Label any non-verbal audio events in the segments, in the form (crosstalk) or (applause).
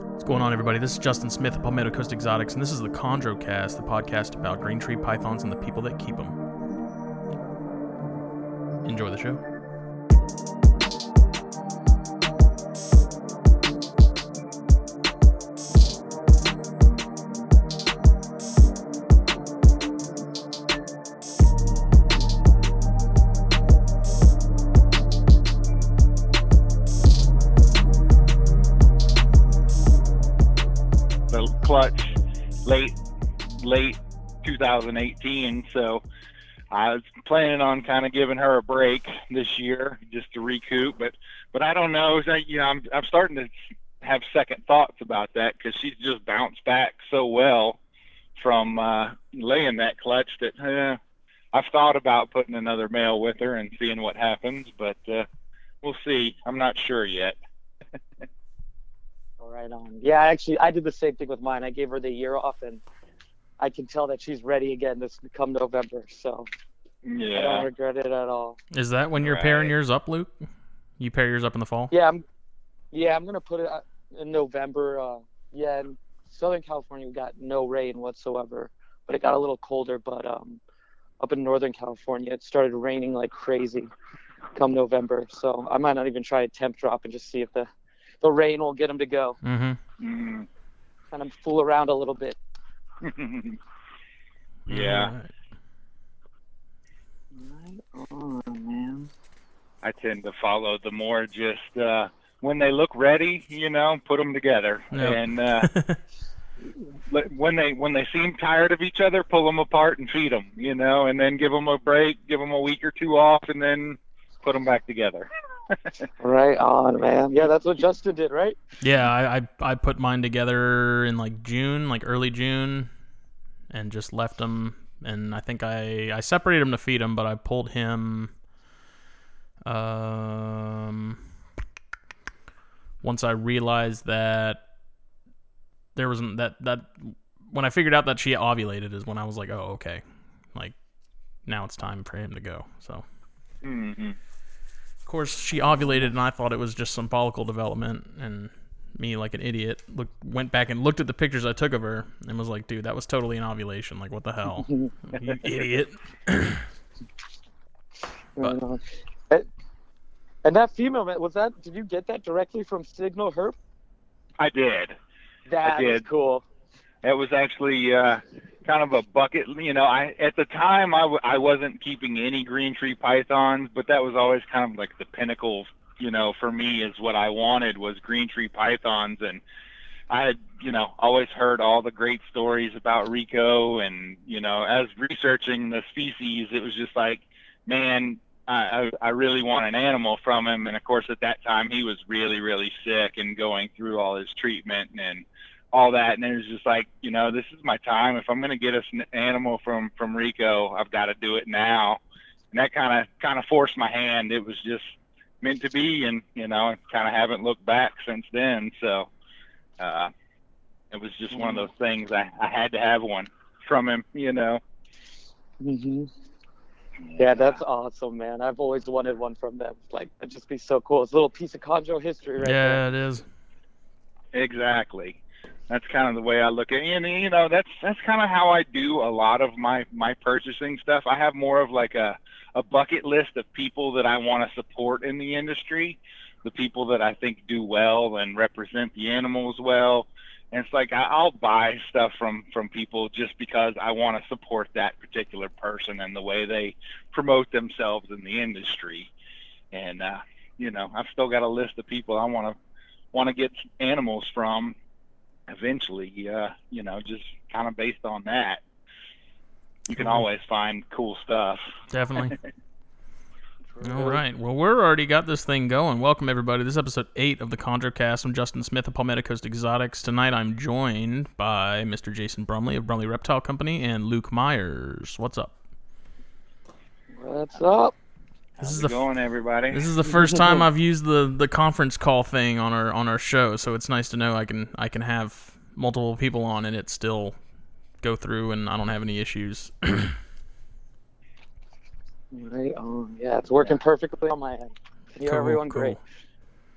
What's going on, everybody? This is Justin Smith of Palmetto Coast Exotics, and this is the Chondrocast, the podcast about green tree pythons and the people that keep them. Enjoy the show. 2018 so i was planning on kind of giving her a break this year just to recoup but but i don't know that you know i'm, I'm starting to have second thoughts about that because she's just bounced back so well from uh laying that clutch that eh, i've thought about putting another male with her and seeing what happens but uh we'll see i'm not sure yet (laughs) Right on. Yeah, actually, I did the same thing with mine. I gave her the year off, and I can tell that she's ready again this come November. So yeah. I don't regret it at all. Is that when you're pairing yours up, Luc? You pair yours up in the fall? Yeah, I'm. Yeah, I'm gonna put it uh, in November. Uh, yeah, in Southern California we got no rain whatsoever, but it got a little colder. But um, up in Northern California it started raining like crazy come November. So I might not even try a temp drop and just see if the the rain will get them to go. Mm-hmm. Mm. Kind of fool around a little bit. (laughs) yeah Right on, man. I tend to follow the more just uh, when they look ready, you know, put them together, Yep. and uh, (laughs) let- when they when they seem tired of each other, pull them apart and feed them, you know, and then give them a break, give them a week or two off, and then put them back together. Right on, man. Yeah, that's what Justin did, right? Yeah, I, I I put mine together in like June, like early June, and just left them. And I think I I separated him to feed him, but I pulled him. Um, once I realized that there wasn't that that when I figured out that she ovulated is when I was like, oh okay, like now it's time for him to go. So hmm of course, she ovulated, and I thought it was just some follicle development. And me, like an idiot, look, went back and looked at the pictures I took of her, and was like, "Dude, that was totally an ovulation. Like, what the hell, (laughs) you idiot?" (laughs) But- Right. And- And that female, man, was that? Did you get that directly from Signal Herp? I did. That is did. cool. It was actually uh, kind of a bucket. You know, I at the time I, w- I wasn't keeping any green tree pythons, but that was always kind of like the pinnacle. You know, for me is what I wanted was green tree pythons, and I had you know always heard all the great stories about Rico, and you know as researching the species, it was just like, man. I, I really want an animal from him, and of course at that time he was really really sick and going through all his treatment and all that and it was just like you know this is my time if i'm going to get us an animal from from rico i've got to do it now and that kind of kind of forced my hand it was just meant to be and you know i kind of haven't looked back since then so uh it was just one of those things i i had to have one from him you know hmm Yeah, that's awesome, man. I've always wanted one from them. Like, that'd just be so cool. It's a little piece of chondro history right yeah, it is. Exactly. That's kind of the way I look at it. And you know, that's that's kind of how I do a lot of my my purchasing stuff. I have more of like a a bucket list of people that I want to support in the industry, the people that I think do well and represent the animals well. And it's like I'll buy stuff from from people just because I want to support that particular person and the way they promote themselves in the industry. And uh, you know, I've still got a list of people I want to want to get animals from eventually uh you know just kind of based on that you can always find cool stuff Definitely. (laughs) All right. Well, we're already got this thing going. Welcome everybody. This is episode eight of the ChondroCast. I'm Justin Smith of Palmetto Coast Exotics. Tonight, I'm joined by Mr. Jason Brumley of Brumley Reptile Company and Luc Myers. What's up? What's up? This How's is the going everybody This is the first (laughs) time I've used the the conference call thing on our on our show, so it's nice to know I can I can have multiple people on and it still go through and I don't have any issues. (clears throat) Right on. Yeah, it's working perfectly on my end. Can hear Cool, everyone cool. great.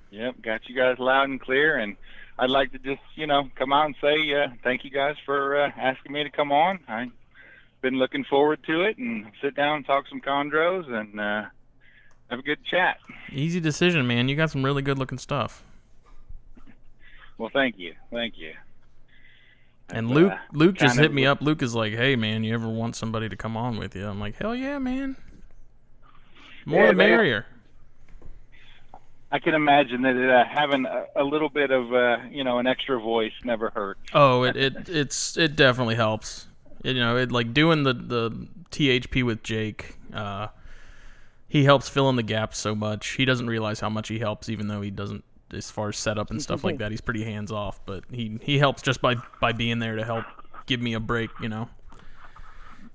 yep got you guys loud and clear and I'd like to just, you know, come out and say uh, thank you guys for uh, asking me to come on. I've been looking forward to it and sit down and talk some chondros and uh, have a good chat. Easy decision, man. You got some really good looking stuff. Well, thank you, thank you. And Luc, uh, Luc just hit me up. Luc is like, "Hey, man, you ever want somebody to come on with you?" I'm like, "Hell yeah, man! More Yeah, the merrier." I can imagine that uh, having a, a little bit of, uh, you know, an extra voice never hurts. Oh, it, it it's it definitely helps. you know, it like doing the the THP with Jake. Uh, he helps fill in the gaps so much. He doesn't realize how much he helps, even though he doesn't. As far as setup and stuff like that, he's pretty hands off. But he he helps just by by being there to help give me a break. You know.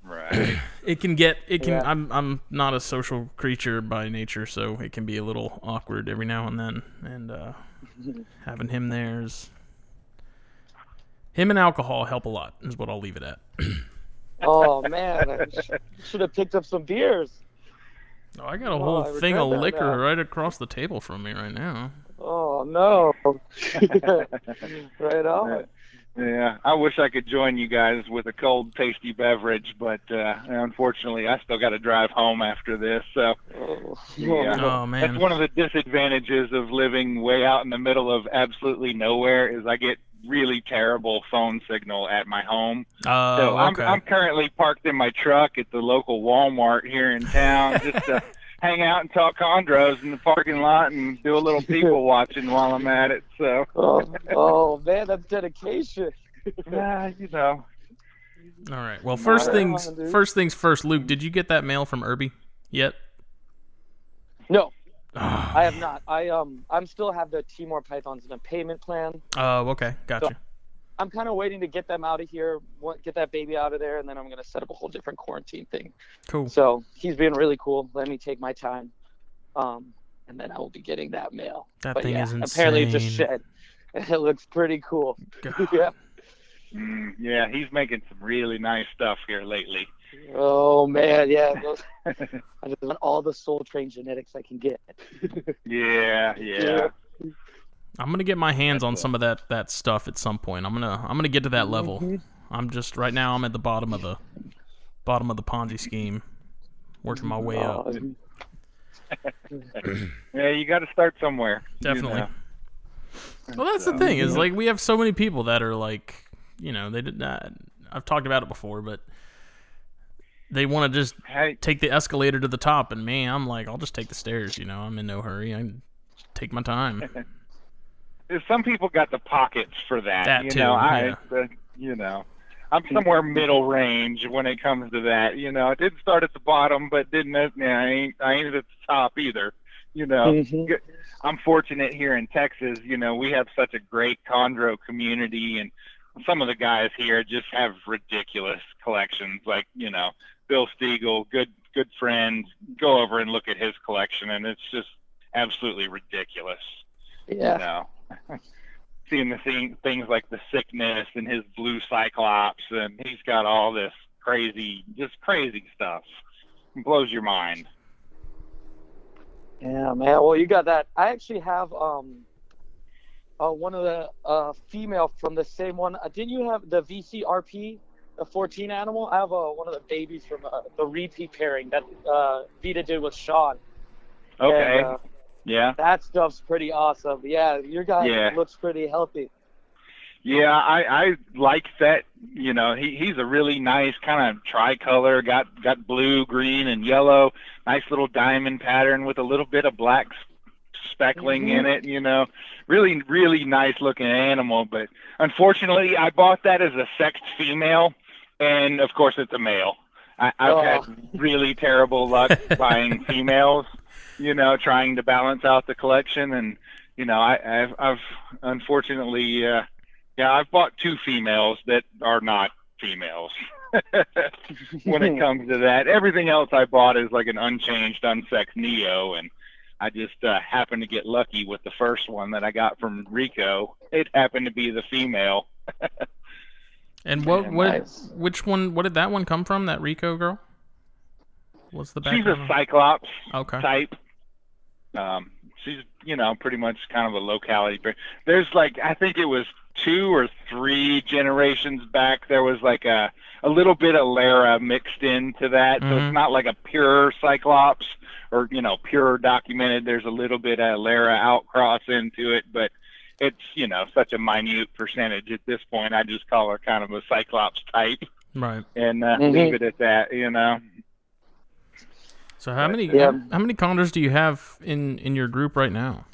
Right. (clears throat) it can get it can Yeah. I'm I'm not a social creature by nature, so it can be a little awkward every now and then. And uh, (laughs) having him there is him and alcohol help a lot. Is what I'll leave it at. (clears throat) Oh man, I should have picked up some beers. Oh, I got a Oh, whole I thing of liquor now. right across the table from me right now. Oh no. (laughs) right on. Yeah, I wish I could join you guys with a cold, tasty beverage, but uh, unfortunately, I still got to drive home after this. So Oh, Yeah. Oh man. that's one of the disadvantages of living way out in the middle of absolutely nowhere. Is I get really terrible phone signal at my home. Oh, So I'm, okay. I'm currently parked in my truck at the local Walmart here in town just to (laughs) hang out and talk chondros in the parking lot and do a little people (laughs) watching while I'm at it. So, oh, oh man, that's dedication. (laughs) yeah, you know. All right. Well, first things on, first things first. Luc, did you get that mail from Irby yet? No, Oh, I have not. I um, I'm still have the Timor pythons in a payment plan. Oh, okay. Gotcha. I'm kind of waiting to get them out of here, get that baby out of there, and then I'm gonna set up a whole different quarantine thing. Cool. So he's being really cool. Let me take my time, um, and then I will be getting that mail. That but thing yeah, is insane. apparently it just shed. (laughs) It looks pretty cool. (laughs) Yeah. Mm, yeah, he's making some really nice stuff here lately. Oh man, yeah. Those, (laughs) I just want all the Soul Train genetics I can get. Yeah, yeah. I'm gonna get my hands on That's some of that that stuff at some point. I'm gonna I'm gonna get to that level. Mhm. I'm just right now. I'm at the bottom of the bottom of the Ponzi scheme, working my way up. Uh, (laughs) Yeah, you got to start somewhere. you Definitely. know. Well, that's the So, thing is like we have so many people that are like, you know, they did not. I've talked about it before, but they want to just Hey, take the escalator to the top, and me, I'm like, I'll just take the stairs. You know, I'm in no hurry. I take my time. (laughs) some people got the pockets for that. That you too, know, I, uh, you know, I'm somewhere middle range when it comes to that. You know, I did start at the bottom, but didn't. uh, Yeah, I ain't. I ain't at the top either. You know, Mhm. I'm fortunate here in Texas. You know, we have such a great chondro community, and some of the guys here just have ridiculous collections. Like, you know, Bill Stiegel, good good friend. Go over and look at his collection, and it's just absolutely ridiculous. Yeah. You know, (laughs) seeing the thing, things like the sickness and his blue cyclops, and he's got all this crazy, just crazy stuff. It blows your mind. Yeah, man. Well, you got that. I actually have um, uh, one of the uh female from the same one. Uh, didn't you have the VCRP, the 14 animal? I have uh, one of the babies from uh, the repeat pairing that uh, Vita did with Sean. Okay. And, uh, yeah. that stuff's pretty awesome. Yeah, your guy Yeah. looks pretty healthy. Yeah, I I like that. You know, he he's a really nice kind of tricolor. Got got blue, green, and yellow. Nice little diamond pattern with a little bit of black speckling Mhm. in it. You know, really really nice looking animal. But unfortunately, I bought that as a sexed female, and of course it's a male. I, I've Oh. had (laughs) really terrible luck buying females. You know, trying to balance out the collection, and you know, I, I've I've unfortunately. Uh, yeah, I've bought two females that are not females. (laughs) when it (laughs) comes to that, everything else I bought is like an unchanged, unsexed Neo, and I just uh, happened to get lucky with the first one that I got from Rico. It happened to be the female. (laughs) And what Yeah, what nice. which one? What did that one come from? That Rico girl? What's the She's background? a Cyclops okay. type. Um, she's you know pretty much kind of a locality. But there's like I think it was two or three generations back. There was like a a little bit of Lara mixed into that, so Mhm. it's not like a pure Cyclops or you know pure documented. There's a little bit of Lara outcross into it, but it's you know such a minute percentage at this point. I just call her kind of a Cyclops type Right. and uh, Mhm. leave it at that. You know. So how many Yeah. how many chondros do you have in in your group right now?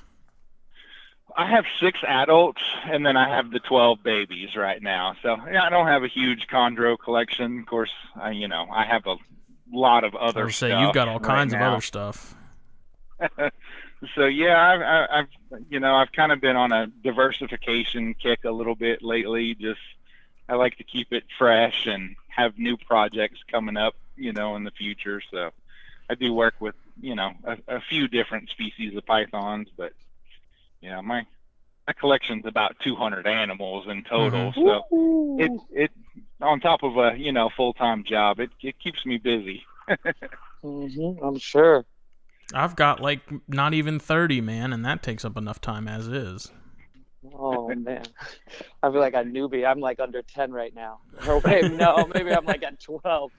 I have six adults, and then I have the twelve babies right now. So yeah, I don't have a huge chondro collection. Of course, I you know I have a lot of other say stuff. you've got all right kinds of other stuff. (laughs) so yeah, I've, I- I've you know I've kind of been on a diversification kick a little bit lately. Just I like to keep it fresh and have new projects coming up, you know, in the future. So I do work with you know a, a few different species of pythons, but yeah, my my collection's about 200 animals in total. Mm-hmm. So it it on top of a you know full time job, it it keeps me busy. (laughs) hmm I'm sure. I've got like not even thirty, man, and that takes up enough time as is. Oh man, I feel like a newbie. I'm like under ten right now. Or maybe no, maybe I'm like at twelve.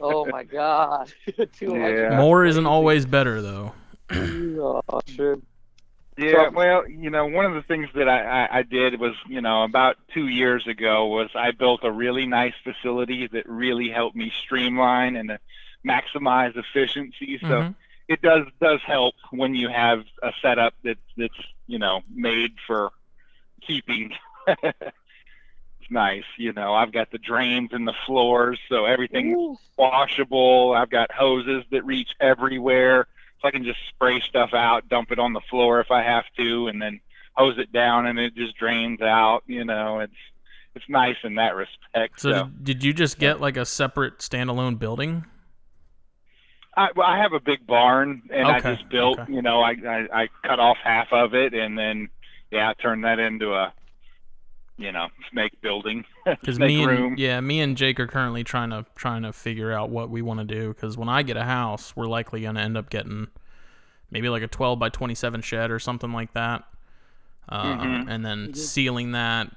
Oh my god, (laughs) too much. Yeah. More isn't always better though. (clears throat) Oh, true. Yeah, So- well, you know, one of the things that I, I, I did was, you know, about two years ago was I built a really nice facility that really helped me streamline and maximize efficiency. So Mhm. it does does help when you have a setup that that's you know made for keeping. (laughs) it's nice, you know. I've got the drains in the floors, so everything's Ooh. washable. I've got hoses that reach everywhere, so I can just spray stuff out, dump it on the floor if I have to, and then hose it down, and it just drains out. You know, it's it's nice in that respect. So So, did, did you just get like a separate standalone building? I, well, I have a big barn, and I just built. okay. You know, I, I I cut off half of it, and then yeah, I turned that into a you know make building, (laughs) Because snake me and room. yeah, me and Jake are currently trying to trying to figure out what we want to do. Because when I get a house, we're likely gonna end up getting maybe like a 12 by 27 shed or something like that, uh, Mhm. and then Mhm. sealing that,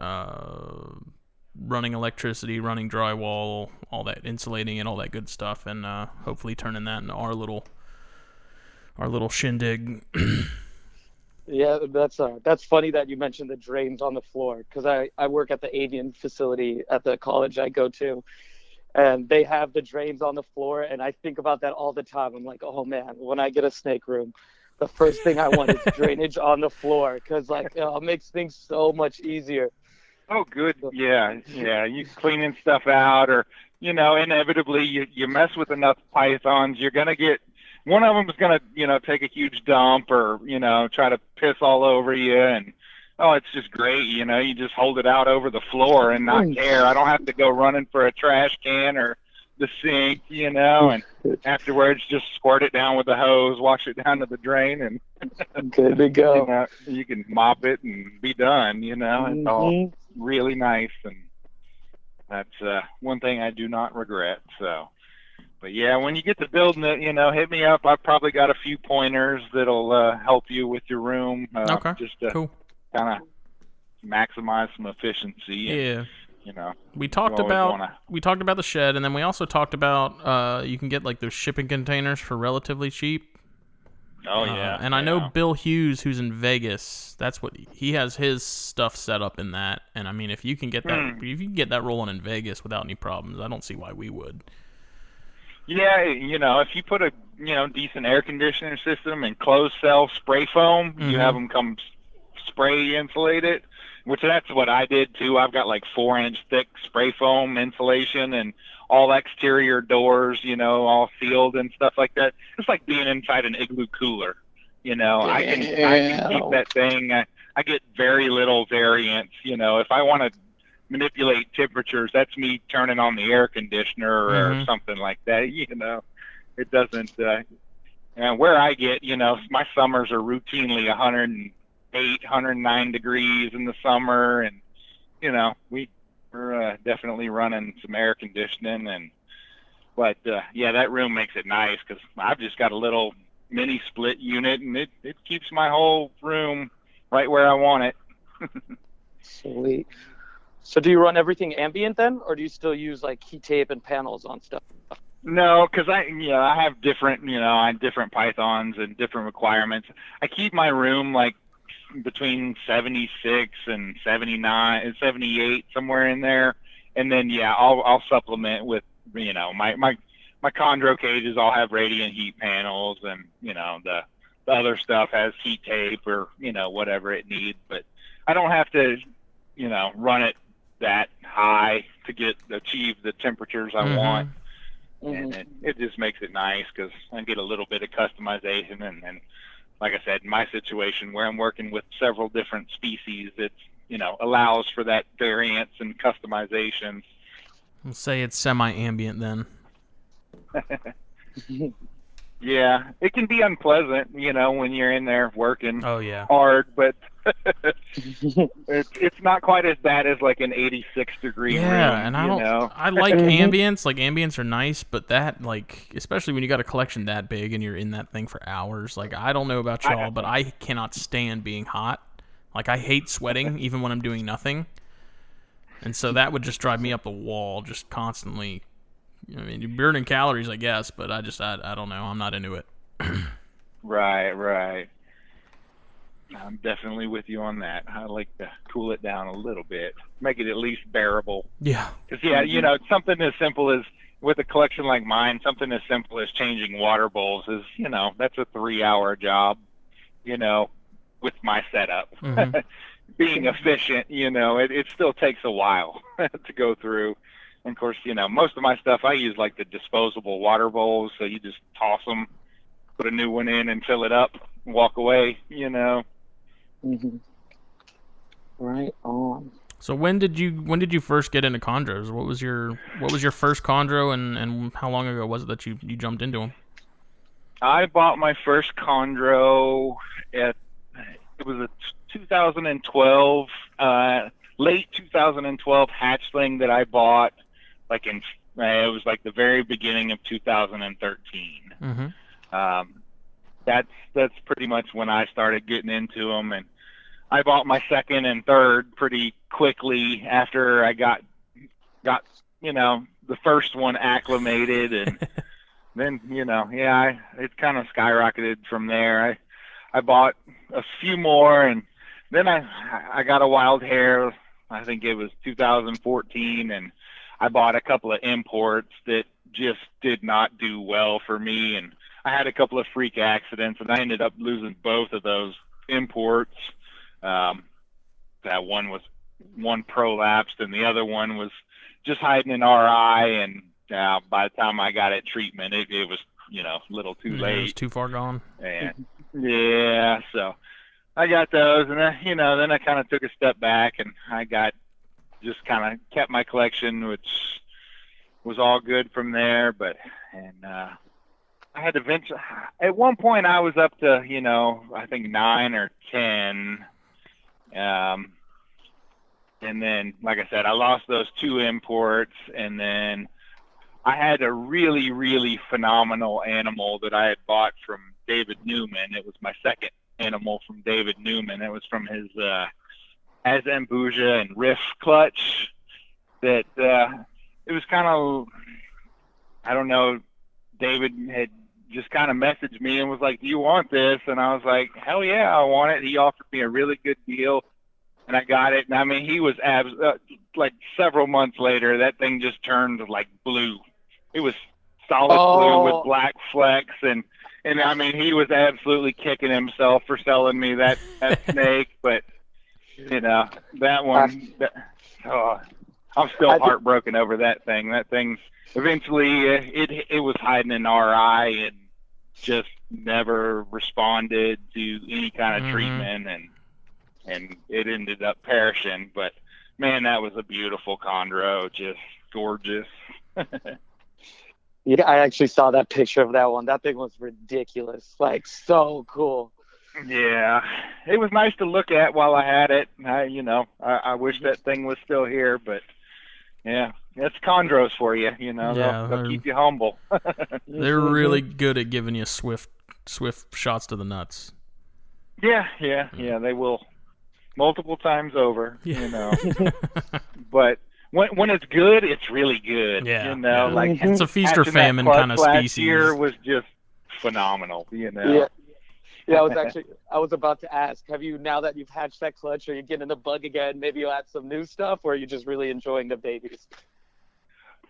uh, running electricity, running drywall, all that, insulating and all that good stuff, and uh, hopefully turning that into our little our little shindig. (clears throat) Yeah, that's uh, that's funny that you mentioned the drains on the floor because I I work at the avian facility at the college I go to, and they have the drains on the floor, and I think about that all the time. I'm like, oh man, when I get a snake room, the first thing I want is (laughs) drainage on the floor because like it makes things so much easier. Oh, good. Yeah, yeah. You cleaning stuff out, or you know, inevitably you you mess with enough pythons, you're gonna get one of them is gonna you know take a huge dump, or you know try to piss all over you, and oh, it's just great. You know, you just hold it out over the floor and not care. I don't have to go running for a trash can or the sink, you know, and afterwards just squirt it down with the hose, wash it down to the drain, and (laughs) Good to (laughs) you go. know you can mop it and be done. You know, it's all Mhm. really nice and that's uh one thing I do not regret so but yeah when you get to building it you know hit me up I've probably got a few pointers that'll uh, help you with your room uh, Okay, just to Cool. kind of maximize some efficiency and, Yeah. you know We talked about wanna- we talked about the shed, and then we also talked about uh, you can get like those shipping containers for relatively cheap. oh Uh, yeah and I know. Bill Hughes, who's in Vegas. That's what he has his stuff set up in that. And I mean, if you can get that, Hmm. if you can get that rolling in Vegas without any problems, I don't see why we would. Yeah you know if you put a you know decent air conditioner system and closed cell spray foam Mhm. you have them come spray insulate it which that's what I did too. I've got like four inch thick spray foam insulation and all exterior doors, you know, all sealed and stuff like that. It's like being inside an igloo cooler. You know, I can I can keep that thing. I, I get very little variance. You know, if I want to manipulate temperatures, that's me turning on the air conditioner or Mhm. something like that. (laughs) You know, it doesn't. Uh, and where I get, you know, my summers are routinely 108, 109 degrees in the summer, and you know, we we're uh, definitely running some air conditioning, and but uh, yeah, that room makes it nice because I've just got a little mini split unit, and it it keeps my whole room right where I want it. (laughs) Sweet. So do you run everything ambient then, or do you still use like heat tape and panels on stuff? No, because I, you know, I have different, you know, I have different pythons and different requirements. I keep my room like between 76 and 79, and 78, somewhere in there, and then yeah, I'll I'll supplement with, you know, my my my chondro cages all have radiant heat panels, and you know the the other stuff has heat tape or you know whatever it needs, but I don't have to, you know, run it that high to get achieve the temperatures I Mhm. want Mhm. and it, it just makes it nice because I get a little bit of customization and, and like I said, in my situation where I'm working with several different species, it you know allows for that variance and customization. We'll say it's semi-ambient then. (laughs) (laughs) Yeah, it can be unpleasant, you know, when you're in there working Oh yeah. hard, but (laughs) it's it's not quite as bad as like an 86 degree Yeah, room, and I don't. know. I like (laughs) ambience. Like ambience are nice, but that like, especially when you got a collection that big and you're in that thing for hours. Like I don't know about y'all, but I cannot stand being hot. Like I hate sweating (laughs) even when I'm doing nothing. And so that would just drive me up the wall, just constantly. I mean, you're burning calories, I guess, but I just I, I don't know. I'm not into it. (clears throat) Right, right. I'm definitely with you on that. I like to cool it down a little bit, make it at least bearable. Yeah. Because yeah, you know, something as simple as with a collection like mine, something as simple as changing water bowls is, you know, that's a three-hour job. You know, with my setup, Mhm. (laughs) being efficient, you know, it, it still takes a while (laughs) to go through. And of course, you know, most of my stuff I use like the disposable water bowls, so you just toss them, put a new one in, and fill it up, walk away. You know. Mhm. Right on. So when did you when did you first get into chondros? What was your what was your first chondro, and and how long ago was it that you you jumped into them? I bought my first chondro at it was a 2012 uh, late 2012 hatchling that I bought like in uh, it was like the very beginning of 2013. Mm-hmm. Um, that's that's pretty much when I started getting into them, and I bought my second and third pretty quickly after I got got you know the first one acclimated, and (laughs) then you know yeah I, it kind of skyrocketed from there. I I bought a few more, and then I I got a wild hair. I think it was 2014, and I bought a couple of imports that just did not do well for me, and I had a couple of freak accidents, and I ended up losing both of those imports. Um, that one was one prolapsed, and the other one was just hiding an RI. And uh, by the time I got it treatment, it, it was you know a little too Yeah, it was too far gone. And yeah, so I got those, and then you know then I kind of took a step back, and I got just kind of kept my collection, which was all good from there. But and uh, I had to venture. At one point, I was up to you know I think nine or ten. Um, and then, like I said, I lost those two imports, and then I had a really, really phenomenal animal that I had bought from David Newman. It was my second animal from David Newman. It was from his uh, Azambuja and Riff clutch. That uh, it was kind of, I don't know. David had just kind of messaged me and was like, "Do you want this?" And I was like, "Hell yeah, I want it." He offered me a really good deal, and I got it. And I mean, he was abs- uh, like several months later, that thing just turned like blue. It was solid blue Oh. with black flecks, and and I mean, he was absolutely kicking himself for selling me that that (laughs) snake. But you know, that one, that, oh, I'm still heartbroken over that thing. That thing eventually uh, it it was hiding an RI and just never responded to any kind of Mhm. treatment and and it ended up perishing but man that was a beautiful chondro just gorgeous (laughs) Yeah, I actually saw that picture of that one. That thing was ridiculous. Like so cool. yeah it was nice to look at while i had it i you know i, I wish that thing was still here but yeah that's chondros for you you know Yeah, they'll, they'll keep you humble (laughs) They're mm-hmm. really good at giving you swift swift shots to the nuts. Yeah, yeah, yeah. They will multiple times over. Yeah. You know, (laughs) but when when it's good, it's really good. Yeah, You know, yeah. like mm-hmm. It's a feast or famine kind of species. last species. year was just phenomenal. You know. Yeah. I was actually I was about to ask, have you now that you've hatched that clutch, are you getting the bug again? Maybe you'll add some new stuff or are you just really enjoying the babies?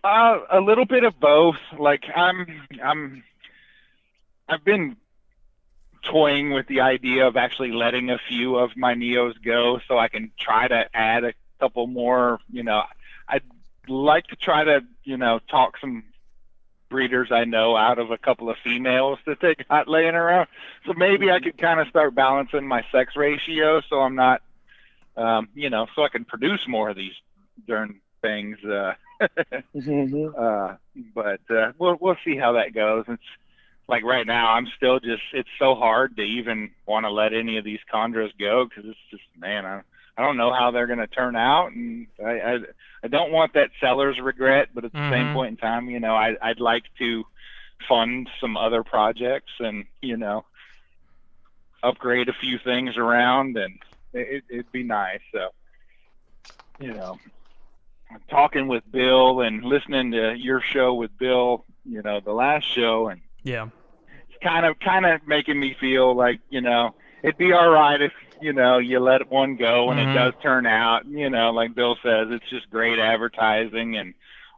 Uh, a little bit of both. Like I'm, I'm, I've been toying with the idea of actually letting a few of my neos go, so I can try to add a couple more. You know, I'd like to try to, you know, talk some breeders I know out of a couple of females that they got laying around. So maybe I could kind of start balancing my sex ratio, so I'm not, um, you know, so I can produce more of these darn things. Uh, (laughs) Mm-hmm. uh, but uh, we'll we'll see how that goes. It's like right now, I'm still just. It's so hard to even want to let any of these chondros go because it's just man, I I don't know how they're going to turn out, and I, I I don't want that seller's regret, but at the same Mhm. point in time, you know, I I'd like to fund some other projects and you know upgrade a few things around, and it, it'd be nice. So you know talking with Bill and listening to your show with Bill, you know, the last show, and Yeah. it's kind of kind of making me feel like you know it'd be all right if you know you let one go and Mhm. it does turn out. You know, like Bill says, it's just great advertising and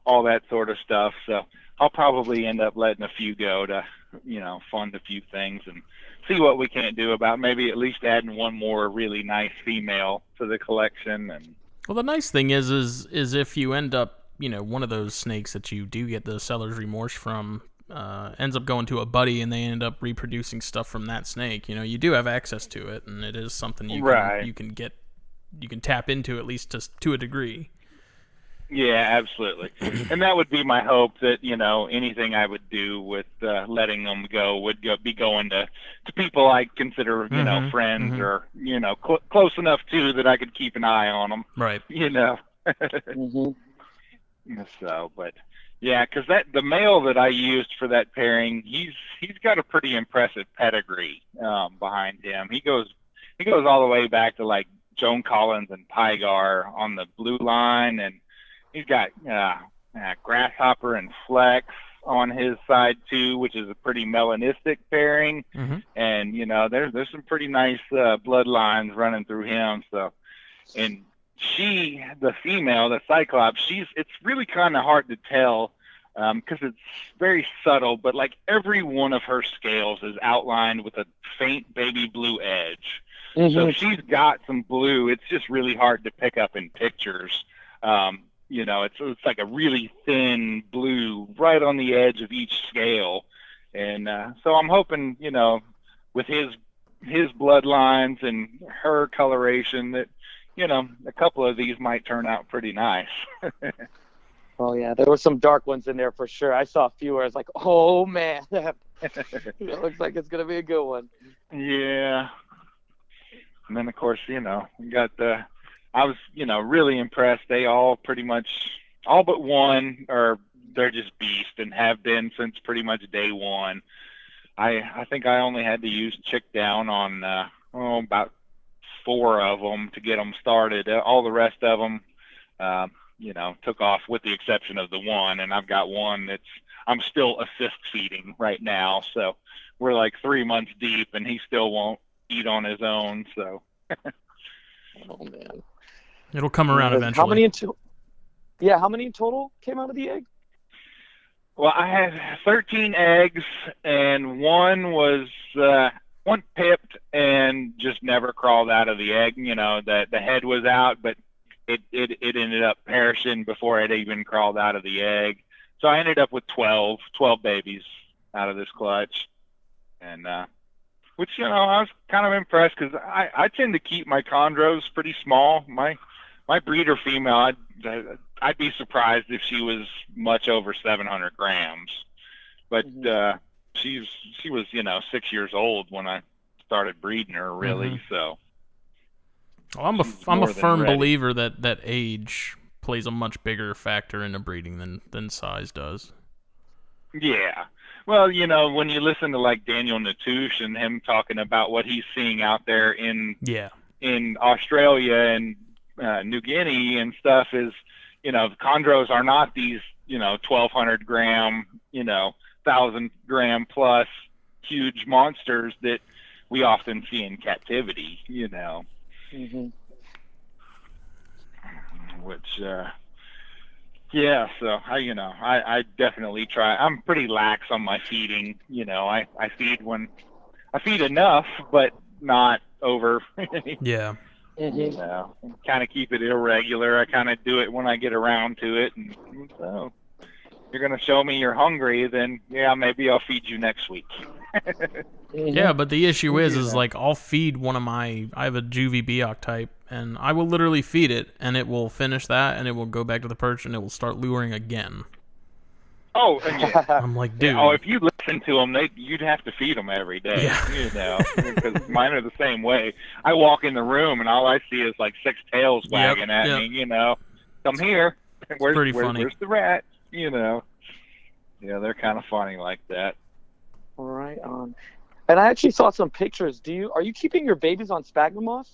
all that sort of stuff. So I'll probably end up letting a few go to you know fund a few things and see what we can't do about maybe at least adding one more really nice female to the collection and Well, the nice thing is, is, is if you end up, you know, one of those snakes that you do get the seller's remorse from, uh, ends up going to a buddy, and they end up reproducing stuff from that snake. You know, you do have access to it, and it is something you Right. can, you can get, you can tap into at least to to a degree. Yeah, absolutely. and that would be my hope that, you know, anything I would do with uh, letting them go would go, be going to, to people I consider, you know, Mhm, friends mhm. or, you know, cl- close enough to that I could keep an eye on them, Right. (laughs) you know. Mm-hmm. (laughs) so, but yeah, because that the male that I used for that pairing, he's he's got a pretty impressive pedigree um, behind him. He goes he goes all the way back to like Joan Collins and Pygar on the blue line, and he's got uh, uh, Grasshopper and Flex on his side too, which is a pretty melanistic pairing. Mm-hmm. And you know, there's there's some pretty nice uh, bloodlines running through him. So, and she, the female, the Cyclops, she's it's really kind of hard to tell because it's very subtle. But like every one of her scales is outlined with a faint baby blue edge. So Mm-hmm. she's got some blue. It's just really hard to pick up in pictures. Um, you know, it's it's like a really thin blue right on the edge of each scale, and uh, so I'm hoping, you know, with his his bloodlines and her coloration that, you know, a couple of these might turn out pretty nice. (laughs) Oh yeah, there were some dark ones in there for sure. I saw a few where I was like, oh man, (laughs) it looks like it's gonna be a good one. Yeah. And then of course, you know, we got the I was, you know, really impressed. They all pretty much all but one are they're just beast and have been since pretty much day one. I I think I only had to use chick down on uh oh about four of them to get them started. Uh, All the rest of them um you know, took off with the exception of the one and I've got one that's I'm still assist feeding right now. So we're like three months deep and he still won't eat on his own. So (laughs) Oh man. It'll come around How eventually. How many in to- Yeah, how many in total came out of the egg? well, I had 13 eggs and one was uh, one pipped and just never crawled out of the egg. You know, the the head was out, but it it it ended up perishing before it even crawled out of the egg. So I ended up with 12 12 babies out of this clutch, and uh, which you know I was kind of impressed because I I tend to keep my chondros pretty small. My my breeder female, I'd I'd be surprised if she was much over 700 grams, but Mhm. uh, she's she was you know six years old when I started breeding her really. Mhm. So Well, I'm a I'm a firm believer that that age plays a much bigger factor in into breeding than than size does. yeah, Well, you know, when you listen to like Daniel Natusch and him talking about what he's seeing out there in Yeah. in Australia and uh, New Guinea and stuff is, you know, chondros are not these, you know, 1,200 gram, you know, thousand gram plus huge monsters that we often see in captivity, you know, hmm which, uh, yeah, so I, you know, I, I definitely try. I'm pretty lax on my feeding. You know, I, I feed when I feed enough, but not over. (laughs) Yeah. hmm you know, kind of keep it irregular. I kind of do it when I get around to it. And so, you're gonna show me you're hungry, then yeah, maybe I'll feed you next week. (laughs) Yeah, but the issue is, is like I'll feed one of my. I have a juvie Biak type, and I will literally feed it, and it will finish that, and it will go back to the perch, and it will start luring again. Oh, and yeah. (laughs) I'm like, dude. Oh, if you listen to them, they you'd have to feed them every day. Yeah. You know, (laughs) because mine are the same way. I walk in the room and all I see is like six tails wagging at yep. me. You know, come here. Where's, pretty where's, funny. where's the rat? You know. Yeah, they're kind of funny like that. Right on. And I actually saw some pictures. Do you are you keeping your babies on sphagnum moss?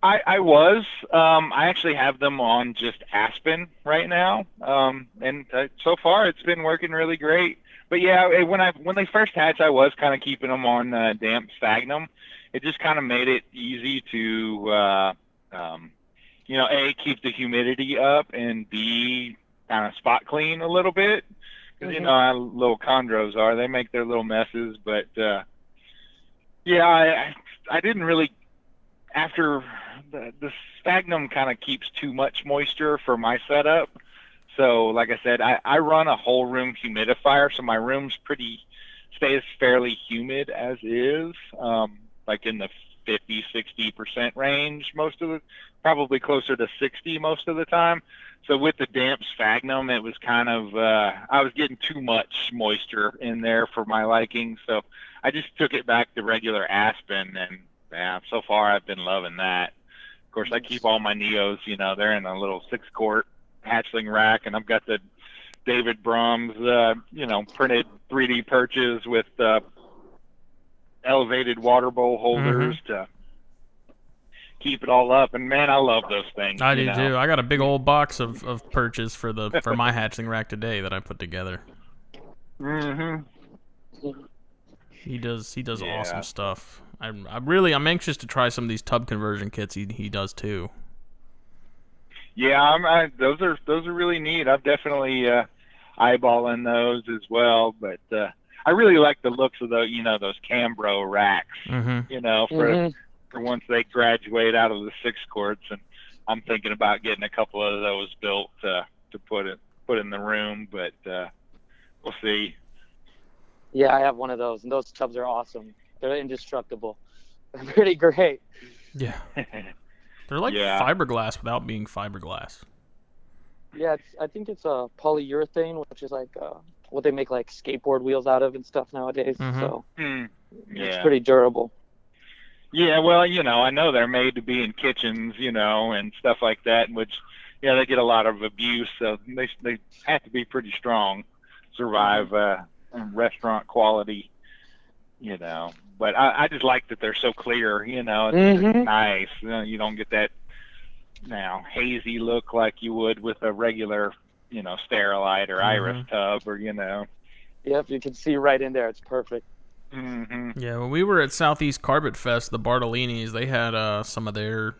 I, I was. Um, I actually have them on just Aspen right now, um, and uh, so far it's been working really great. But yeah, when I when they first hatched, I was kind of keeping them on uh, damp sphagnum. It just kind of made it easy to, uh, um, you know, a keep the humidity up and b kind of spot clean a little bit. Because you Mhm. know how little chondros are, they make their little messes. But uh, yeah, I I- I didn't really after the, the sphagnum kind of keeps too much moisture for my setup. So, like I said, I, I run a whole room humidifier, so my room's pretty stays fairly humid as is, um, like in the 50, 60 percent range most of the, probably closer to 60 most of the time. So with the damp sphagnum, it was kind of uh, I was getting too much moisture in there for my liking. So I just took it back to regular aspen, and yeah, so far I've been loving that. Of course, I keep all my neos. You know, they're in a little six quart hatchling rack, and I've got the David Brahms, uh, you know, printed 3D perches with uh, elevated water bowl holders to keep it all up. And man, I love those things. I do know. too. I got a big old box of, of perches for the for my hatchling rack today that I put together. Mm-hmm. He does he does Yeah. awesome stuff. I'm I'm really I'm anxious to try some of these tub conversion kits he he does too. Yeah, I'm, I, those are those are really neat. I've definitely uh, eyeballing those as well, but uh, I really like the looks of those, you know, those Cambro racks. Mm-hmm. You know, for Mhm. For once they graduate out of the six quarts, and I'm thinking about getting a couple of those built uh, to put it put in the room, but uh, we'll see. Yeah, I have one of those, and those tubs are awesome. They're indestructible. (laughs) They're pretty great. Yeah. (laughs) They're like Yeah. fiberglass without being fiberglass. Yeah, it's, I think it's a polyurethane, which is like uh, what they make like skateboard wheels out of and stuff nowadays. Mhm. So Hmm. it's pretty durable. Yeah, well, you know, I know they're made to be in kitchens, you know, and stuff like that, which, yeah, they get a lot of abuse, so they they have to be pretty strong, survive uh, restaurant quality, you know. But I, I just like that they're so clear, you know. It's, it's Mhm. nice. You, know, you don't get that now hazy look like you would with a regular, you know, sterilite or iris tub, or you know. Yep, you can see right in there. It's perfect. Hmm Yeah, when we were at Southeast Carpet Fest, the Bartolinis, they had uh, some of their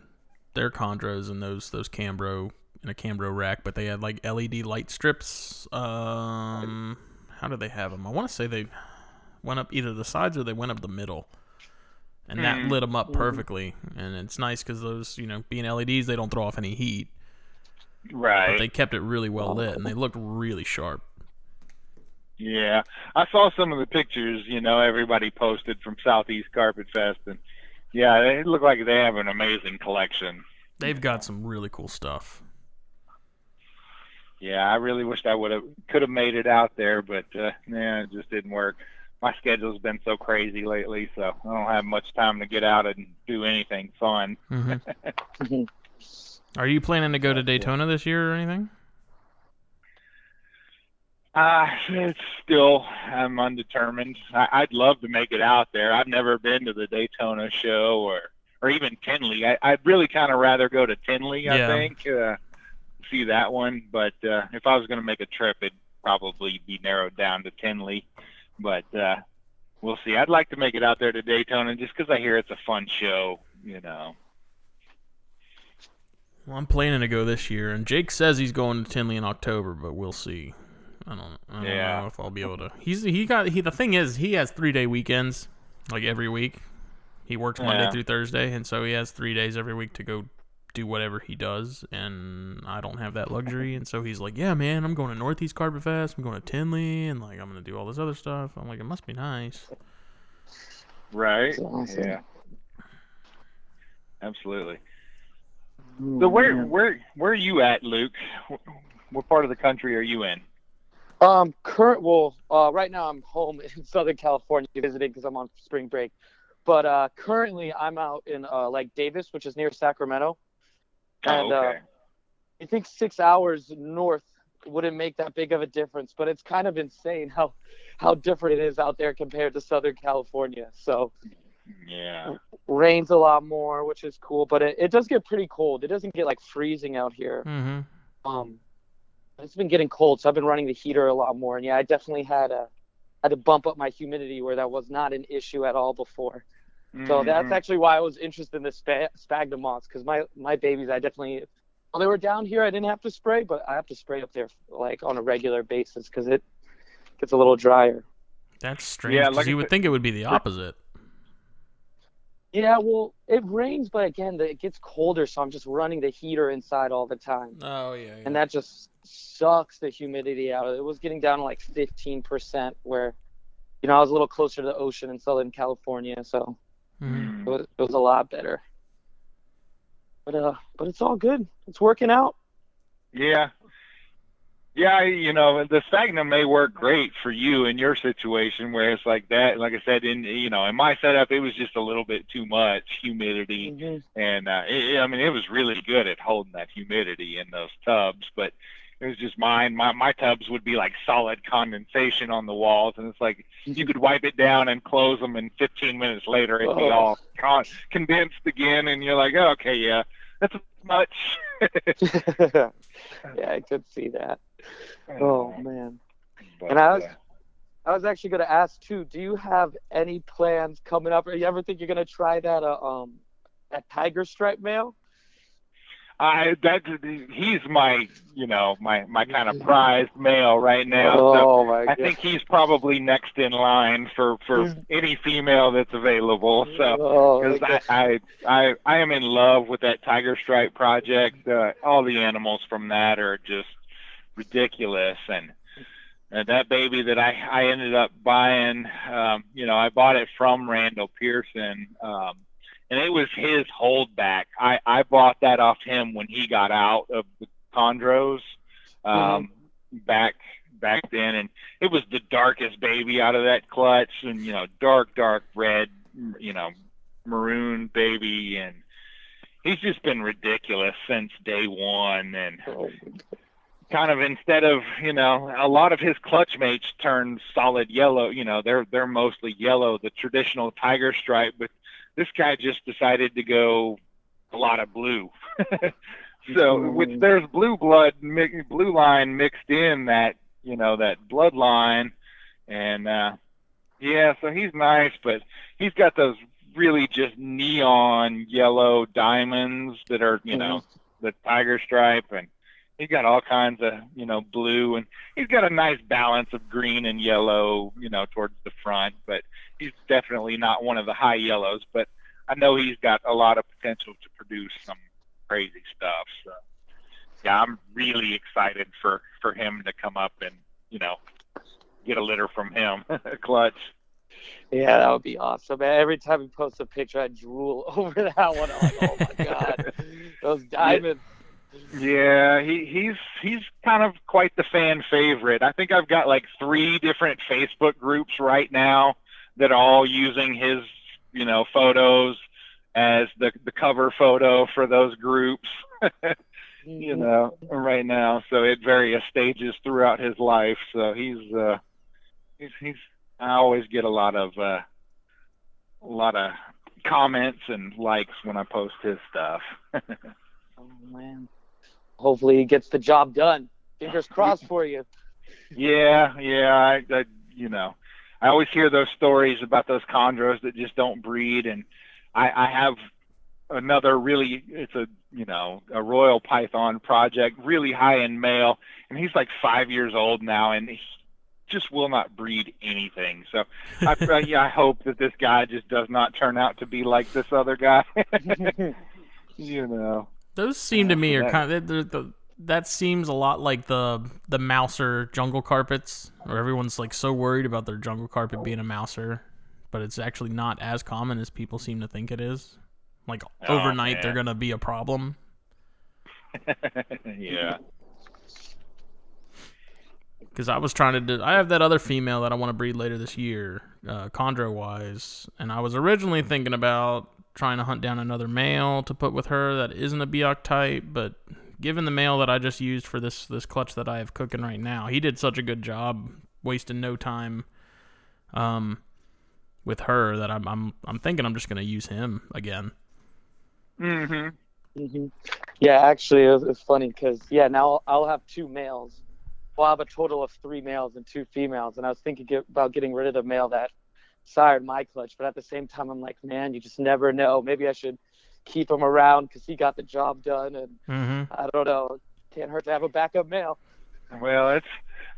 their chondros in those those Cambro in a Cambro rack, but they had like LED light strips. Um, how did they have them? I want to say they went up either the sides or they went up the middle, and that Hmm. lit them up perfectly. And it's nice because those, you know, being LEDs, they don't throw off any heat, Right. but they kept it really well lit and they looked really sharp. Yeah, I saw some of the pictures. You know, everybody posted from Southeast Carpet Fest, and yeah, it looked like they have an amazing collection. They've got some really cool stuff. Yeah, I really wished I would have could have made it out there, but uh, yeah, it just didn't work. My schedule's been so crazy lately, so I don't have much time to get out and do anything fun. hmm (laughs) Mhm. Are you planning to go to Daytona this year or anything? Uh, it's still, I'm undetermined. I, I'd love to make it out there. I've never been to the Daytona show or, or even Tinley. I, I'd really kind of rather go to Tinley, I Yeah. think, uh, see that one. But uh, if I was going to make a trip, it'd probably be narrowed down to Tinley. But uh, we'll see. I'd like to make it out there to Daytona just because I hear it's a fun show, you know. Well, I'm planning to go this year, and Jake says he's going to Tinley in October, but we'll see. I don't, I don't Yeah. know if I'll be able to. He's he got he. The thing is, he has three day weekends, like every week. He works Monday Yeah. through Thursday, and so he has three days every week to go do whatever he does. And I don't have that luxury, and so he's like, "Yeah, man, I'm going to Northeast Carpet Fest. I'm going to Tinley, and like I'm gonna do all this other stuff." I'm like, "It must be nice." Right? Awesome. Yeah. Absolutely. Oh, So where where where are you at, Luc? What part of the country are you in? Um, current. Well, uh, right now I'm home in (laughs) Southern California visiting because I'm on spring break. But uh, currently I'm out in uh, Lake Davis, which is near Sacramento. And, oh, uh, okay. I think six hours north wouldn't make that big of a difference, but it's kind of insane how how different it is out there compared to Southern California. So yeah. rains a lot more, which is cool, but it, it does get pretty cold. It doesn't get like freezing out here. Mm-hmm. Um, it's been getting cold, so I've been running the heater a lot more. And yeah, I definitely had a had to bump up my humidity where that was not an issue at all before. So mm-hmm. that's actually why I was interested in the spa- sphagnum moss because my my babies, I definitely. While they were down here, I didn't have to spray, but I have to spray up there like on a regular basis because it gets a little drier. That's strange. Yeah, like you would said- think it would be the opposite. Yeah, well, it rains, but again, it gets colder, so I'm just running the heater inside all the time. Oh yeah. and that just sucks the humidity out of it. It was getting down to like 15%, where, you know, I was a little closer to the ocean in Southern California, so Mhm. it was, it was a lot better. But uh, but it's all good. It's working out. Yeah. Yeah, you know, the sphagnum may work great for you in your situation where it's like that. Like I said, in you know, in my setup, it was just a little bit too much humidity, Mhm. and uh, it, I mean, it was really good at holding that humidity in those tubs. But it was just mine. My my tubs would be like solid condensation on the walls, and it's like you could wipe it down and close them, and 15 minutes later, it'd be Oh. all con- condensed again, and you're like, oh, okay, yeah, that's much. (laughs) yeah, I could see that. Oh man. But, And I was- uh, I was actually going to ask too. Do you have any plans coming up? Or you ever think you're going to try that uh, um that tiger stripe male? I that he's my you know my my kind of prized male right now. so oh my I think he's probably next in line for for any female that's available. So Oh, because I, I I I am in love with that tiger stripe project. Uh, all the animals from that are just ridiculous and. And that baby that I, I ended up buying, um, you know, I bought it from Randall Pearson, um, and it was his holdback. I, I bought that off him when he got out of the chondros um, back back then, and it was the darkest baby out of that clutch, and you know, dark, dark red, you know, maroon baby, and he's just been ridiculous since day one, and Oh, kind of instead of you know a lot of his clutch mates turn solid yellow. You know they're they're mostly yellow. The traditional tiger stripe but this guy just decided to go a lot of blue. (laughs) So which Mhm. there's blue blood blue line mixed in that you know that bloodline. And uh yeah so he's nice but he's got those really just neon yellow diamonds that are you know the tiger stripe. And he's got all kinds of you know blue. And he's got a nice balance of green and yellow you know towards the front. But he's definitely not one of the high yellows but i know he's got a lot of potential to produce some crazy stuff so yeah i'm really excited for for him to come up and you know get a litter from him (laughs) clutch Yeah, that would be awesome. Man. Every time he posts a picture, I drool (laughs) over that one. I'm like, oh my (laughs) god, those diamonds. Yeah, he he's he's kind of quite the fan favorite. I think I've got like three different Facebook groups right now that are all using his, you know, photos as the the cover photo for those groups. (laughs) you know, right right now, so at various stages throughout his life. So he's uh, he's he's. I always get a lot of uh, a lot of comments and likes when I post his stuff. (laughs) Oh man. Hopefully he gets the job done. Fingers (laughs) crossed for you. yeah, yeah. I, I you know, I always hear those stories about those chondros that just don't breed, and I, I have another really it's a you know a royal python project really high end male and he's like five years old now and he just will not breed anything. So I, (laughs) uh, yeah, I hope that this guy just does not turn out to be like this other guy. (laughs) (laughs) You know. Those seem to me are kind of the, the, that seems a lot like the the mouser jungle carpets, where everyone's like so worried about their jungle carpet being a mouser, but it's actually not as common as people seem to think it is. Like Oh, overnight, they're gonna be a problem. (laughs) yeah Because I was trying to do, I have that other female that I want to breed later this year, uh, chondro wise, and I was originally thinking about trying to hunt down another male to put with her that isn't a Biak type, but given the male that I just used for this this clutch that I have cooking right now, he did such a good job, wasting no time, um, with her that I'm I'm I'm thinking I'm just gonna use him again. mhm hmm Yeah, actually, it was, it's funny because yeah, now I'll, I'll have two males. Well, I'll have a total of three males and two females, and I was thinking get, about getting rid of the male that sired my clutch, but at the same time, I'm like, man, you just never know. Maybe I should keep him around because he got the job done, and Mm-hmm. I don't know, can't hurt to have a backup male. Well, it's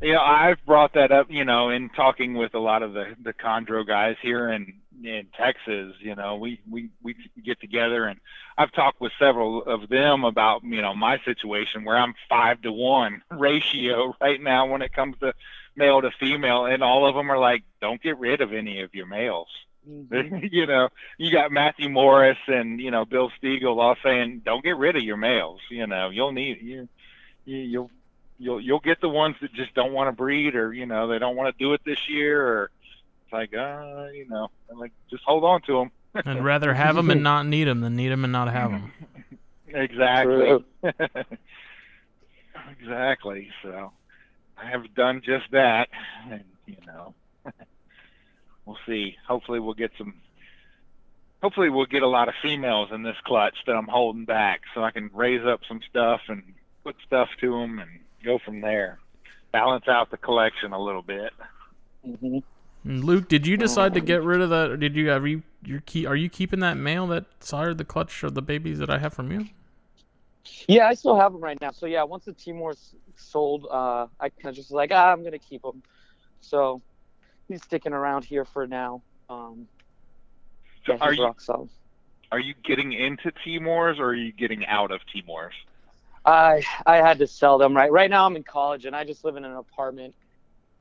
you know I've brought that up you know in talking with a lot of the the chondro guys here in in Texas. You know we we we get together and I've talked with several of them about you know my situation where I'm five to one (laughs) ratio right now when it comes to male to female, and all of them are like, don't get rid of any of your males. Mhm. (laughs) you know, you got Matthew Morris and you know Bill Stiegel all saying, "Don't get rid of your males." You know, you'll need you, you you'll you'll you'll get the ones that just don't want to breed, or you know, they don't want to do it this year, or it's like, uh, you know, I'm like just hold on to them. (laughs) I'd rather have them and not need them than need them and not have them. (laughs) exactly. exactly. So I have done just that, and you know, we'll see. Hopefully, we'll get some. Hopefully, we'll get a lot of females in this clutch that I'm holding back, so I can raise up some stuff and put stuff to them and go from there. Balance out the collection a little bit. Mhm. Luc, did you decide to get rid of that, or did you have you you keep are you keeping that male that sired the clutch of the babies that I have from you? Yeah, I still have them right now. So yeah, once the Timor's sold, uh, I kind of just like, ah, I'm gonna keep them. So he's sticking around here for now. Um, So yeah, are you solid. are you getting into Timors or are you getting out of Timors? I I had to sell them right. Right now I'm in college and I just live in an apartment,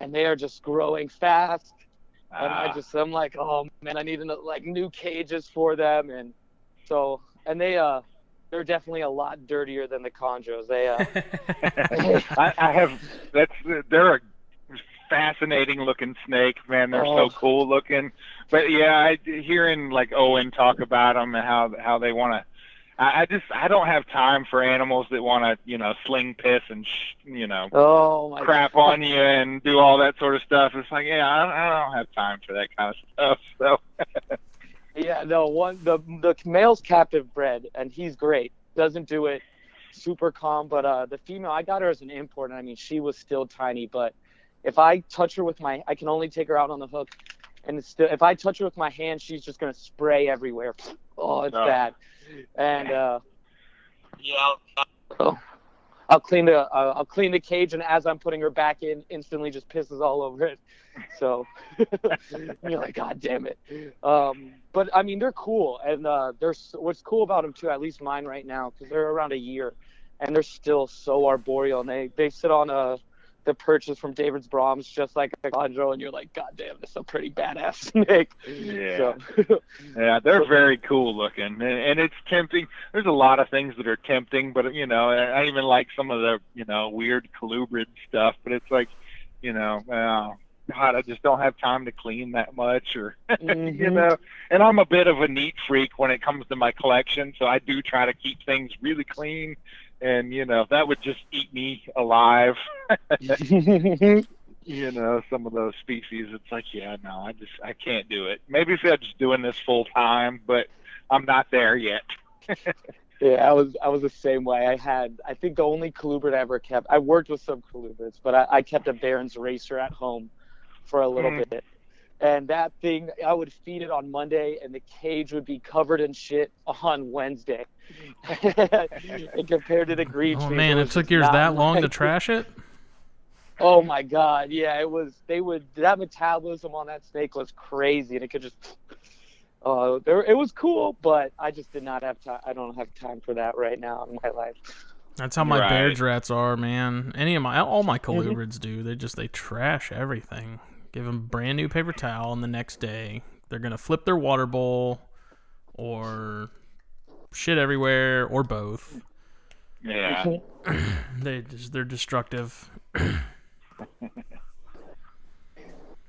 and they are just growing fast. And I Ah. just I'm like, oh man, I need like new cages for them, and so and they uh they're definitely a lot dirtier than the chondros. They uh (laughs) (laughs) I, I have that's they're a fascinating looking snake, man. They're Oh. so cool looking. But yeah, I hearing like Owen talk about them and how how they want to. I, I just I don't have time for animals that want to you know sling piss and sh- you know oh crap on you and do all that sort of stuff. It's like yeah, I, I don't have time for that kind of stuff. So (laughs) Yeah, no one the the male's captive bred and he's great. Doesn't do it super calm, but uh the female I got her as an import and I mean she was still tiny, but if I touch her with my I can only take her out on the hook and it's still if I touch her with my hand she's just gonna spray everywhere. Oh, it's Oh. bad. And uh yeah, I'll, I'll, I'll clean the uh, I'll clean the cage and as I'm putting her back in instantly just pisses all over it. So (laughs) you're like, God damn it. Um, but I mean, they're cool, and uh, they're what's cool about them too. At least mine right now, because they're around a year, and they're still so arboreal. And they they sit on uh, the purchase from David's Brahms, just like a chondro, and you're like, God damn, this is a pretty badass (laughs) snake. Yeah. So, (laughs) Yeah, they're very cool looking, and, and it's tempting. There's a lot of things that are tempting, but you know, I even like some of the you know weird colubrid stuff. But it's like, you know, uh, God, I just don't have time to clean that much, or (laughs) you Mhm. know. And I'm a bit of a neat freak when it comes to my collection, so I do try to keep things really clean. And you know, that would just eat me alive. (laughs) you know, some of those species, it's like, yeah, no, I just I can't do it. Maybe if I'm just doing this full time, but I'm not there yet. (laughs) Yeah, I was I was the same way. I had I think the only colubrid I ever kept. I worked with some colubrids, but I, I kept a Baron's racer at home for a little Mm. bit. And that thing, I would feed it on Monday, and the cage would be covered in shit on Wednesday. (laughs) and compared to the green Oh trees, man, it was took just yours that long to trash it. Oh my god, yeah, it was. They would that metabolism on that snake was crazy, and it could just. Uh, there, it was cool, but I just did not have time. I don't have time for that right now in my life. That's how my Right. Baird's rats are, man. Any of my all my Mm-hmm. colubrids do. They just they trash everything. Give them brand new paper towel, and the next day they're gonna flip their water bowl, or shit everywhere, or both. Yeah. (clears throat) They just they're destructive. (clears throat)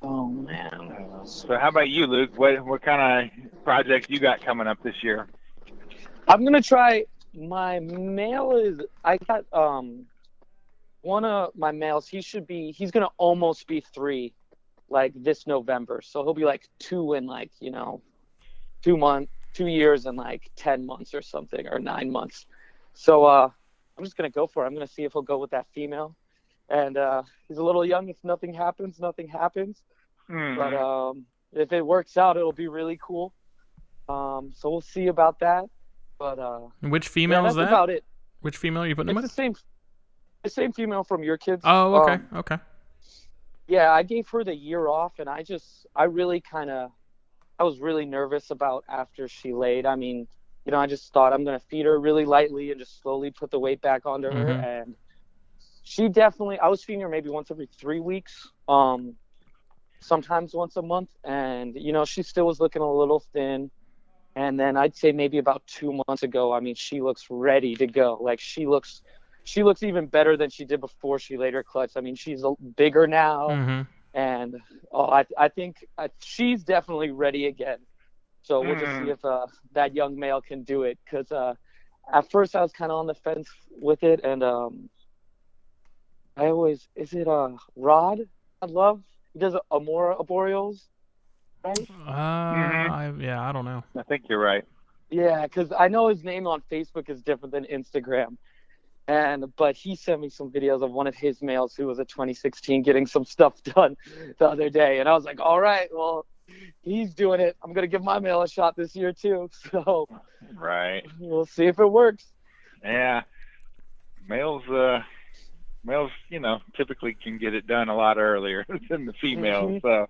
Oh man. So how about you, Luc? What what kind of projects you got coming up this year? I'm gonna try. My male is. I got um, one of my males. He should be. He's gonna almost be three, like this November. So he'll be like two in like you know, two month, two years and like ten months or something or nine months. So uh, I'm just gonna go for it. I'm gonna see if he'll go with that female. And uh, he's a little young. If nothing happens, nothing happens. Hmm. But um, if it works out, it'll be really cool. Um, so we'll see about that. But uh, Which yeah, female that's is that? about it. Which female are you putting It's the with? same, the same female from your kids. Oh, okay, Um, okay. Yeah, I gave her the year off, and I just, I really kind of, I was really nervous about after she laid. I mean, you know, I just thought I'm gonna feed her really lightly and just slowly put the weight back onto her, Mhm. and she definitely. I was feeding her maybe once every three weeks, um, sometimes once a month, and you know, she still was looking a little thin. And then I'd say maybe about two months ago, I mean, she looks ready to go. Like she looks, she looks even better than she did before she laid her clutch. I mean, she's a, bigger now hmm and oh, I I think uh, she's definitely ready again. So we'll just Mhm. see if uh, that young male can do it. Because uh, at first I was kind of on the fence with it, and um, I always is it uh Rod? I love he does Amora Arboreals, right? Uh, Mhm. I, yeah, I don't know. I think you're right. Yeah, because I know his name on Facebook is different than Instagram. And but he sent me some videos of one of his males who was a 2016 getting some stuff (laughs) done the other day, and I was like, all right, well, he's doing it. I'm gonna give my male a shot this year too. (laughs) So Right. we'll see if it works. Yeah. Males uh males, you know, typically can get it done a lot earlier (laughs) than the females. Mhm. So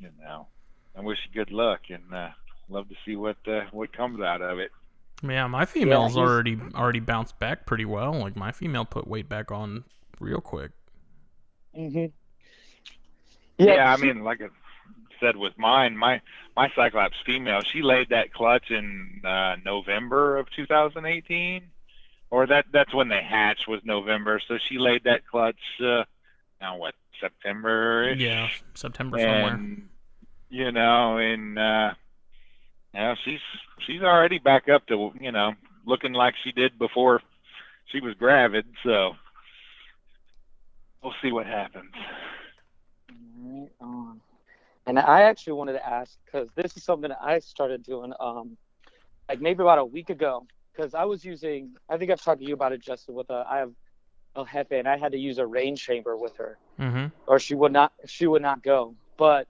you know. I wish you good luck and uh love to see what uh, what comes out of it. Yeah, my female's he's- already already bounced back pretty well. Like my female put weight back on real quick. hmm Yeah, I mean, like I said with mine, my my Cyclops female, she laid that clutch in uh, November of 2018, or that that's when they hatched was November. So she laid that clutch uh, now what September? Yeah, September somewhere. you know, and uh, yeah, she's she's already back up to you know looking like she did before she was gravid. So we'll see what happens. Right on. And I actually wanted to ask because this is something that I started doing, um, like maybe about a week ago. Because I was using, I think I've talked to you about it, Jason. With a, I have El Jefe, and I had to use a rain chamber with her, Mm-hmm. or she would not, she would not go. But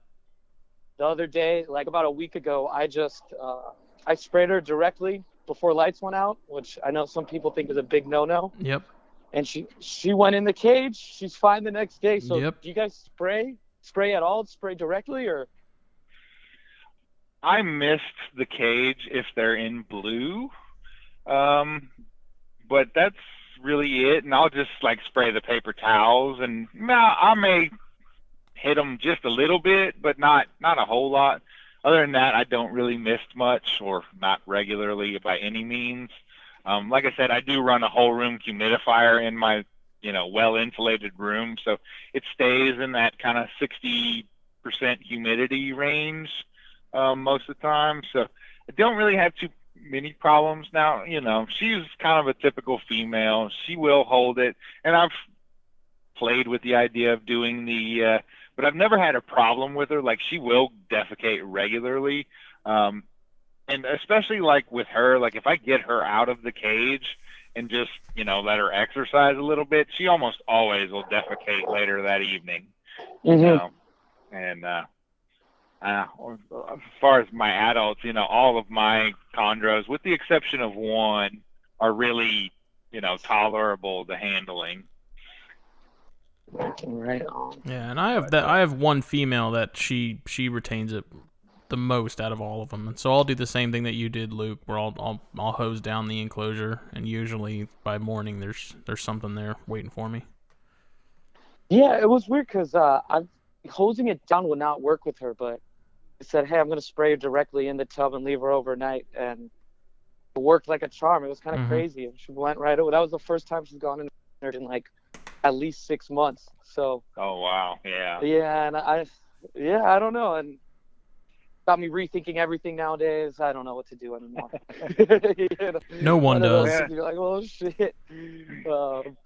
the other day, like about a week ago, I just, uh, I sprayed her directly before lights went out, which I know some people think is a big no-no. Yep. And she, she went in the cage. She's fine the next day. So Yep. do you guys spray? spray at all? Spray directly or? I mist the cage if they're in blue, um, but that's really it. And I'll just like spray the paper towels, and nah, I may hit them just a little bit, but not not a whole lot. Other than that, I don't really miss much, or not regularly by any means. Um, like I said, I do run a whole room humidifier in my you know well insulated room, so it stays in that kind of 60% humidity range um, most of the time. So I don't really have too many problems now. You know, she's kind of a typical female. She will hold it, and I've played with the idea of doing the, uh, but I've never had a problem with her. Like she will defecate regularly, um, and especially like with her, like if I get her out of the cage and just you know let her exercise a little bit, she almost always will defecate later that evening. Mhm. You know? And uh, uh, as far as my adults, you know, all of my chondros, with the exception of one, are really, you know, tolerable to handling. Right on. Yeah, and I have that. I have one female that she she retains it the most out of all of them, and so I'll do the same thing that you did, Luc, where I'll I'll, I'll hose down the enclosure, and usually by morning there's there's something there waiting for me. Yeah, it was weird because uh, I'm hosing it down would not work with her, but I said, hey, I'm gonna spray her directly in the tub and leave her overnight, and it worked like a charm. It was kind of Mhm. crazy, and she went right over. That was the first time she's gone in there in like at least six months. So Oh wow, yeah. yeah, and I, yeah, I don't know, and got me rethinking everything nowadays. I don't know what to do anymore. You (laughs) know? No (laughs) one I don't know, does. You're like, oh shit. Um,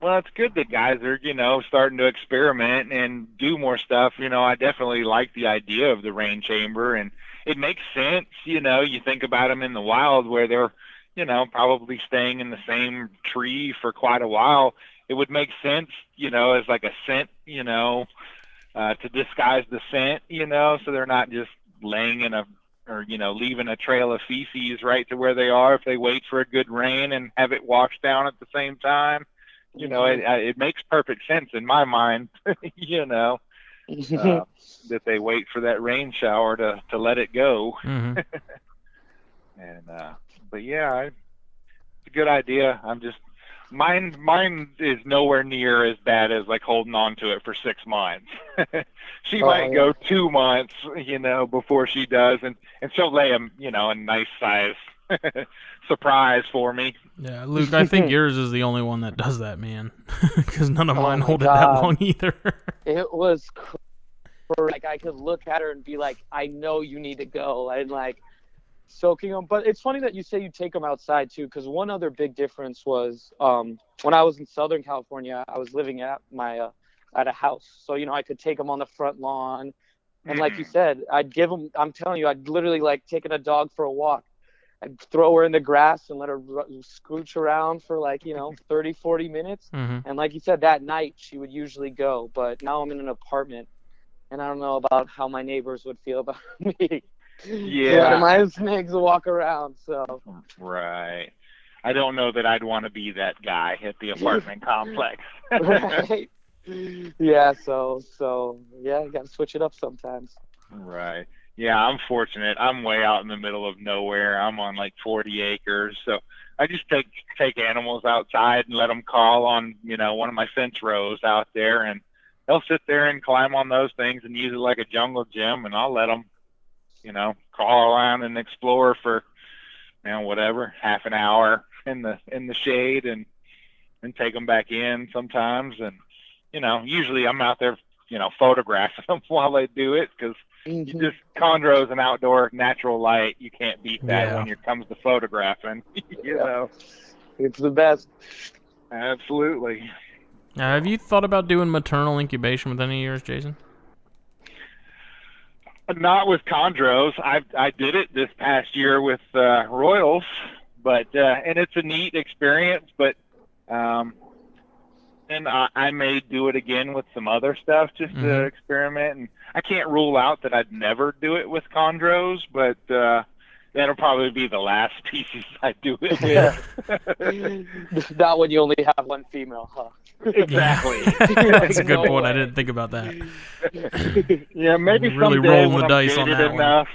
Well, it's good that guys are, you know, starting to experiment and do more stuff. You know, I definitely like the idea of the rain chamber, and it makes sense. You know, you think about them in the wild where they're, you know, probably staying in the same tree for quite a while. It would make sense, you know, as like a scent, you know, uh, to disguise the scent, you know, so they're not just laying in a or you know leaving a trail of feces right to where they are if they wait for a good rain and have it washed down at the same time. You know it, it makes perfect sense in my mind (laughs) you know uh, that they wait for that rain shower to to let it go. Hmm (laughs) and uh but yeah I, it's a good idea. I'm just mine mine is nowhere near as bad as like holding on to it for six months (laughs) she Oh, might yeah. go two months you know before she does and and she'll lay a you know a nice size (laughs) surprise for me Yeah, Luc, I think (laughs) yours is the only one that does that, man, because none of Oh mine my hold it that long either. it was cr- like I could look at her and be like, I know you need to go, and like soaking them. But it's funny that you say you take them outside too, because one other big difference was um, when I was in Southern California, I was living at my uh, at a house, so you know I could take them on the front lawn, and like you Mhm. said, I'd give them. I'm telling you, I'd literally like taking a dog for a walk. I'd throw her in the grass and let her ru- scooch around for like you know (laughs) 30, 40 minutes. hmm And like you said, that night she would usually go, but now I'm in an apartment, and I don't know about how my neighbors would feel (laughs) about me. (laughs) Yeah. my snakes walk around. So Right. I don't know that I'd want to be that guy at the (laughs) apartment complex. right. (laughs) Yeah. So so yeah, you gotta switch it up sometimes. right. Yeah, I'm fortunate. I'm way out in the middle of nowhere. I'm on like 40 acres, so I just take take animals outside and let them crawl on, you know, one of my fence rows out there, and they'll sit there and climb on those things and use it like a jungle gym, and I'll let them, you know, crawl around and explore for, you know, whatever, half an hour in the in the shade, and and take them back in sometimes, and you know, usually I'm out there, you know, photographing (laughs) them while they do it because you mm-hmm. just chondros and outdoor natural light. You can't beat that Yeah. when it comes to photographing. (laughs) you know, It's the best. absolutely. Now, have you thought about doing maternal incubation with any of yours, Jason? Not with chondros. I I did it this past year with uh, Royals, but uh, and it's a neat experience. But um, and I, I may do it again with some other stuff just to Mhm. experiment. And I can't rule out that I'd never do it with chondros, but uh, that'll probably be the last (laughs) species I do it with. (laughs) Not when you only have one female, huh? exactly. (laughs) That's a good No point. I didn't think about that. Yeah, maybe Really someday rolling when the I'm dice on jaded that one. enough,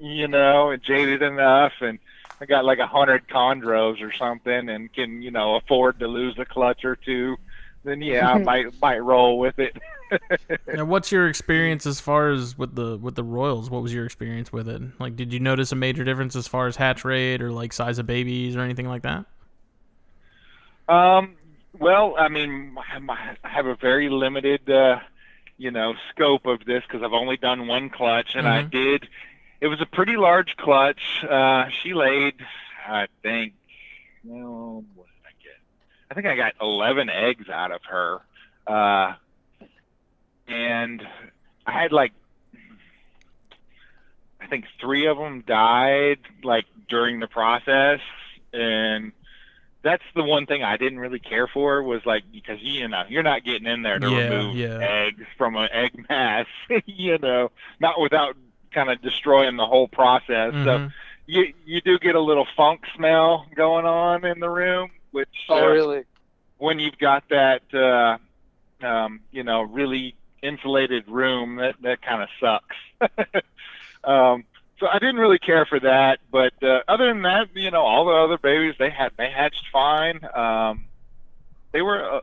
you know, and jaded enough, and I got like a hundred chondros or something, and can you know afford to lose a clutch or two, then yeah, I might might roll with it. Now, what's your experience as far as with the with the Royals? What was your experience with it? Like, did you notice a major difference as far as hatch rate or like size of babies or anything like that? Um, well, I mean, I have a very limited, uh, you know, scope of this because I've only done one clutch, and I Mhm. did. It was a pretty large clutch. Uh, she laid, I think, well, what did I get? I think I got 11 eggs out of her, uh, and I had like, I think three of them died like during the process, and that's the one thing I didn't really care for was like because you know you're not getting in there to Yeah, remove yeah. eggs from an egg (laughs) mass, you know, not without kind of destroying the whole process. So Mhm. you you do get a little funk smell going on in the room, which Oh, uh, really? when you've got that uh, um, you know really insulated room, that that kind of sucks. (laughs) um, so I didn't really care for that, but uh, other than that, you know, all the other babies they had they hatched fine. Um, they were, uh,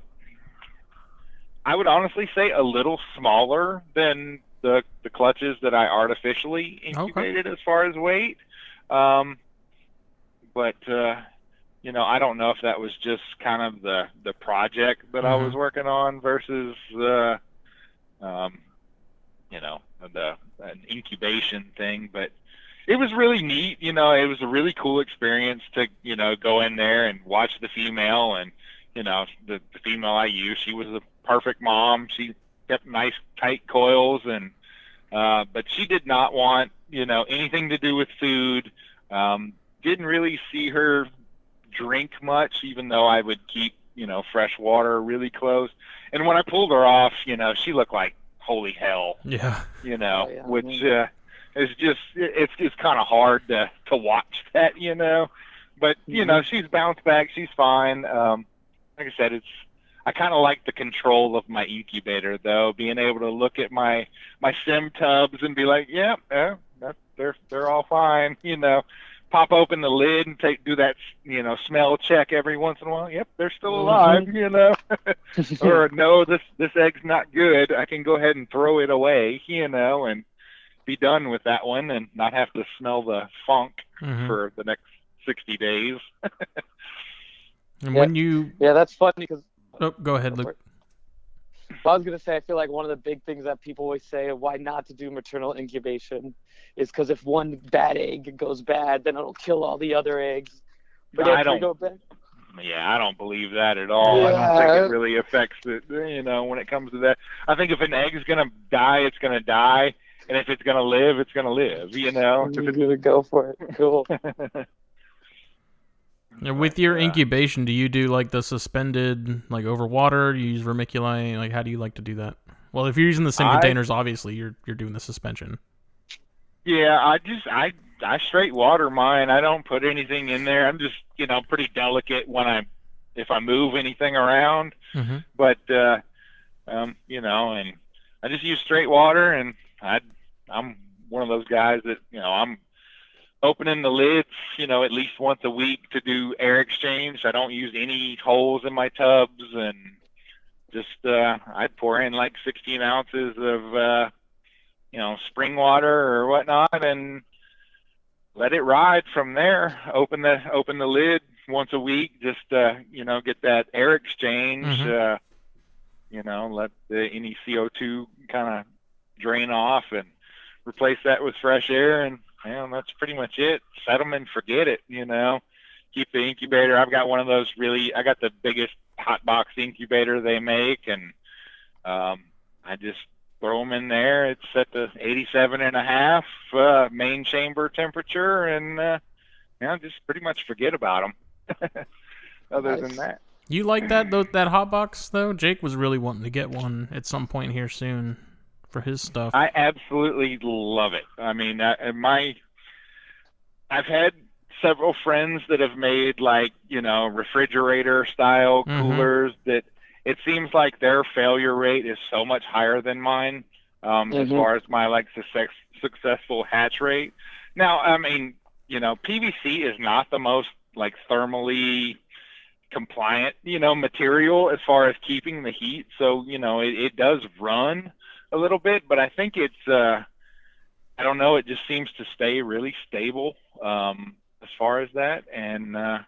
I would honestly say, a little smaller than the the clutches that I artificially incubated as far as weight. Um, but uh, you know, I don't know if that was just kind of the the project that I was working on versus the, um, you know, the an incubation thing. But it was really neat. You know, it was a really cool experience to you know go in there and watch the female and you know the, the female I used. She was a perfect mom. She kept nice tight coils and uh, but she did not want you know anything to do with food. Um, didn't really see her drink much, even though I would keep you know fresh water really close. And when I pulled her off, you know she looked like holy hell Yeah. you know, Oh, yeah. which uh, is just it's it's kind of hard to to watch that, you know. But you know, she's bounced back. She's fine. Um, like I said, it's I kind of like the control of my incubator, though, being able to look at my my sim tubs and be like, yeah, yeah, that, they're they're all fine, you know. Pop open the lid and take do that, you know, smell check every once in a while. Yep, they're still alive, (laughs) you know. (laughs) or no, this this egg's not good. I can go ahead and throw it away, you know, and be done with that one and not have to smell the funk Mhm. for the next 60 days. (laughs) And Yeah. when you yeah, that's funny because oh, go ahead, Go Luc. I was gonna say I feel like one of the big things that people always say why not to do maternal incubation is because if one bad egg goes bad, then it'll kill all the other eggs. But I if they don't- go bad, Yeah, I don't believe that at all. I don't Yeah. think it really affects it, you know, when it comes to that. I think if an egg's going to die, it's going to die. And if it's going to live, it's going to live, you know? If you're gonna go for it. Cool. (laughs) with your uh, incubation, do you do like the suspended, like over water? Do you use vermiculite? Like, how do you like to do that? Well, if you're using the same I- containers, obviously you're you're doing the suspension. Yeah, I just I I straight water mine. I don't put anything in there. I'm just you know pretty delicate when I if I move anything around. Mm-hmm. But uh, um, you know, and I just use straight water, and I I'm one of those guys that you know I'm opening the lids you know at least once a week to do air exchange. I don't use any holes in my tubs, and just uh, I pour in like 16 ounces of uh, you know spring water or whatnot, and let it ride from there. Open the open the lid once a week, just uh, you know get that air exchange. Mhm. Uh, you know, let the, any CO2 kind of drain off and replace that with fresh air, and you know, that's pretty much it. Set them and forget it. You know, keep the incubator. I've got one of those really. I got the biggest hot box incubator they make, and um, I just throw them in there. It's at the 87 and a half uh, main chamber temperature, and uh, you know, just pretty much forget about them. (laughs) Other than that, You like that though? That hot box though? Jake was really wanting to get one at some point here soon for his stuff. I absolutely love it. I mean, I, my I've had several friends that have made like you know refrigerator style Mhm. coolers that it seems like their failure rate is so much higher than mine um, as Mhm. far as my like success, successful hatch rate. Now, I mean, you know, PVC is not the most like thermally compliant, you know, material as far as keeping the heat. So, you know, it, it does run a little bit, but I think it's uh I don't know, it just seems to stay really stable um as far as that and uh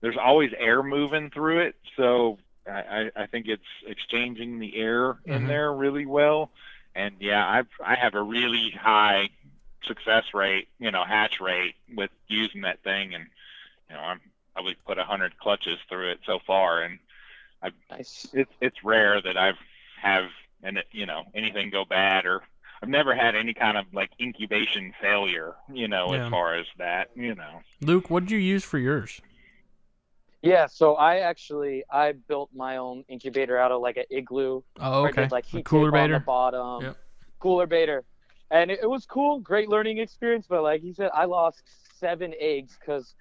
there's always air moving through it. So, I, I, I think it's exchanging the air in there really well. And yeah, I've I have a really high success rate, you know, hatch rate with using that thing, and you know, I'm probably put a hundred clutches through it so far, and I Nice. it's it's rare that I've have and you know anything go bad or I've never had any kind of like incubation failure, you know, Yeah. as far as that, you know. Luc, what did you use for yours? Yeah, so I actually I built my own incubator out of like an igloo. Oh, okay. did, like A heat cooler tape on the bottom. Yep. Cooler baiter. And it, it was cool, great learning experience. But like he said, I lost seven eggs because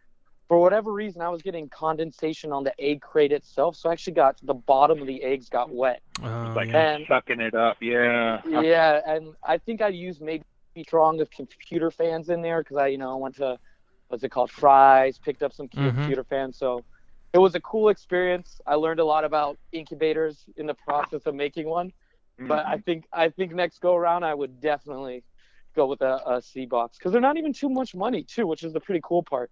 for whatever reason I was getting condensation on the egg crate itself. So I actually got the bottom of the eggs got wet. Oh, like yeah. And- sucking it up, yeah. Yeah, and I think I used maybe strong of computer fans in there because I, you know, I went to what's it called, Fry's, picked up some Mhm. computer fans. So it was a cool experience. I learned a lot about incubators in the process of making one. But I think I think next go around I would definitely go with a, a C box because they're not even too much money too, which is the pretty cool part.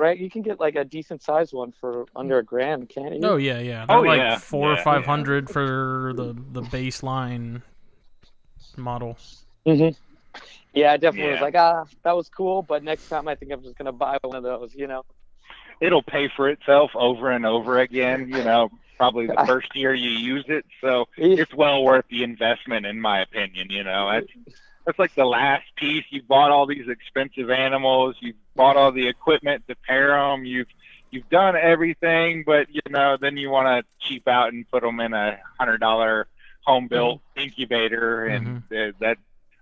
Right? You can get like a decent sized one for under a grand, can't you? Oh yeah, yeah. They're Oh, like yeah. four or five hundred yeah. for the the baseline model. hmm Yeah, I definitely was like, ah, that was cool, but next time I think I'm just gonna buy one of those, you know. It'll pay for itself over and over again, you know, probably the (laughs) first year you use it. So it's well worth the investment in my opinion, you know. That's that's like the last piece. You bought all these expensive animals, you bought all the equipment to pair them, you've you've done everything, but you know, then you want to cheap out and put them in a hundred dollar home built incubator, and uh, that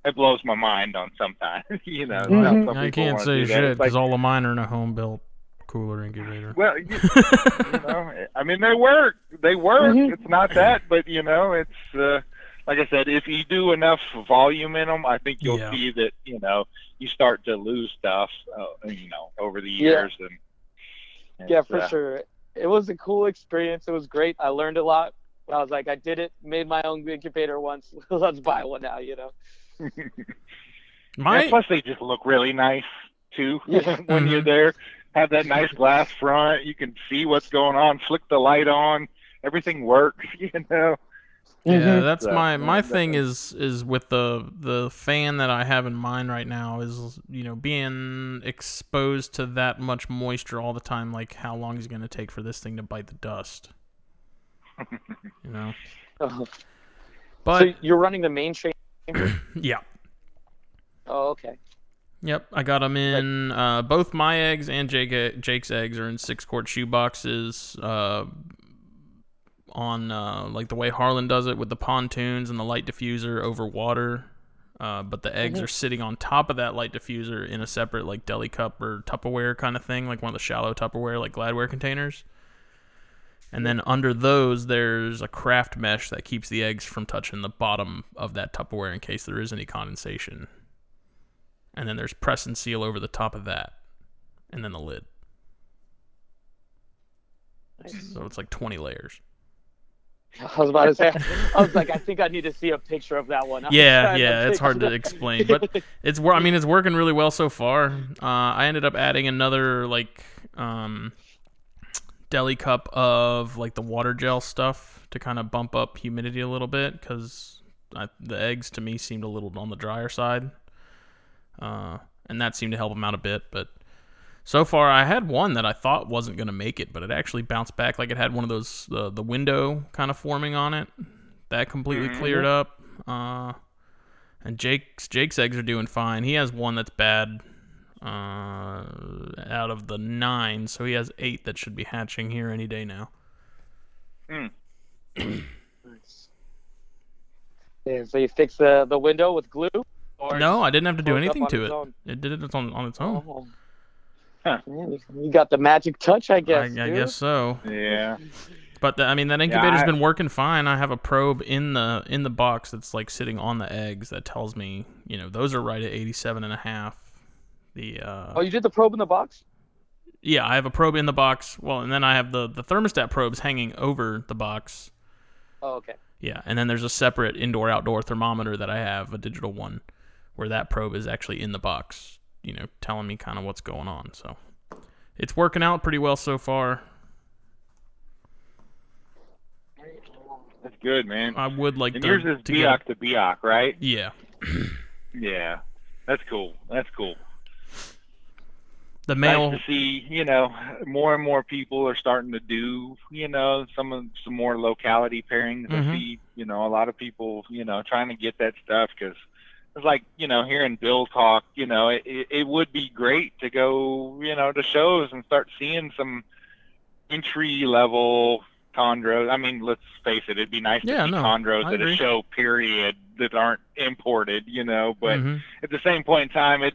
that blows my mind on sometimes. (laughs) you know, Mhm. some I can't say shit It's like, because all of mine are in a home built cooler incubator. well, you, (laughs) you know, I mean, they work. They work. Mhm. It's not that, but you know, it's uh, like I said. If you do enough volume in them, I think you'll Yeah. see that you know you start to lose stuff. Uh, you know, over the Yeah. years, and Yeah, for uh, sure. It was a cool experience. It was great. I learned a lot. I was like, I did it. Made my own incubator once. (laughs) Let's buy one now. You know. (laughs) My and plus, they just look really nice too (laughs) Yeah. when you're Mhm. there. Have that nice glass front. You can see what's going on. Flick the light on. Everything works. You know. Yeah, Mhm. that's So, my my yeah, thing is is with the the fan that I have in mind right now is you know being exposed to that much moisture all the time. Like how long is it going to take for this thing to bite the dust? (laughs) You know, so but you're running the main chain. (coughs) yeah. Oh, okay. Yep, I got them in. Uh, both my eggs and Jake, Jake's eggs are in six quart shoe boxes. Uh, on uh, like the way Harlan does it with the pontoons and the light diffuser over water. Uh, but the eggs Mhm. are sitting on top of that light diffuser in a separate like deli cup or Tupperware kind of thing, like one of the shallow Tupperware like Gladware containers. And then under those, there's a craft mesh that keeps the eggs from touching the bottom of that Tupperware in case there is any condensation and then there's press and seal over the top of that, and then the lid. Nice. So it's like 20 layers. (laughs) I was about to say. (laughs) I was like, I think I need to see a picture of that one. I was Yeah, yeah, it's hard to explain, but (laughs) it's I mean, it's working really well so far. Uh, I ended up adding another like um, deli cup of like the water gel stuff to kind of bump up humidity a little bit because the eggs to me seemed a little on the drier side, uh, and that seemed to help them out a bit. But so far, I had one that I thought wasn't going to make it, but it actually bounced back. Like it had one of those uh, the window kind of forming on it that completely Mhm. cleared up. Uh, and Jake's Jake's eggs are doing fine. He has one that's bad uh, out of the nine, so he has eight that should be hatching here any day now. (clears throat) Nice. Yeah, so you fix the the window with glue? Or No, I didn't have to do anything to its it. It did it on on its own. Oh. (laughs) Huh. You got the magic touch, I guess. I, I guess so. Yeah. But the, I mean, that incubator's I- been working fine. I have a probe in the in the box that's like sitting on the eggs that tells me, you know, those are right at 87 and a half. The uh, Oh, you did the probe in the box? yeah, I have a probe in the box. Well, and then I have the the thermostat probes hanging over the box. Oh, okay. Yeah, and then there's a separate indoor outdoor thermometer that I have, a digital one, where that probe is actually in the box, you know, telling me kind of what's going on. So it's working out pretty well so far. That's good, man. I would like and to, yours is to get. To Biak, right? Yeah, (clears throat) Yeah. That's cool. That's cool. the male. Nice to see, you know, more and more people are starting to do, you know, some of some more locality pairings. Mhm. I see, you know, a lot of people, you know, trying to get that stuff because it's like, you know, hearing Bill talk, you know, it, it, would be great to go, you know, to shows and start seeing some entry level chondros. I mean, let's face it, it'd be nice Yeah, to see no, chondros I at agree. a show, period, that aren't imported, you know, but Mhm. at the same point in time, it,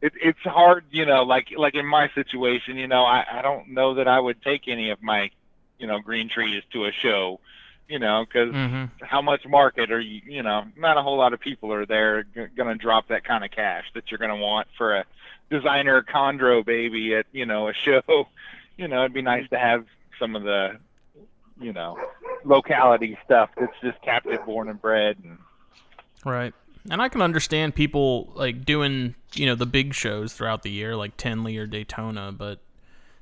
it it's hard, you know, like like in my situation, you know, I I don't know that I would take any of my, you know, green trees to a show, you know, because Mhm. how much market are you, you know, not a whole lot of people are there g- gonna drop that kind of cash that you're gonna want for a designer chondro baby at you know a show. (laughs) You know, it'd be nice to have some of the, you know, locality stuff that's just captive born and bred and Right. And I can understand people like doing, you know, the big shows throughout the year, like Tinley or Daytona, but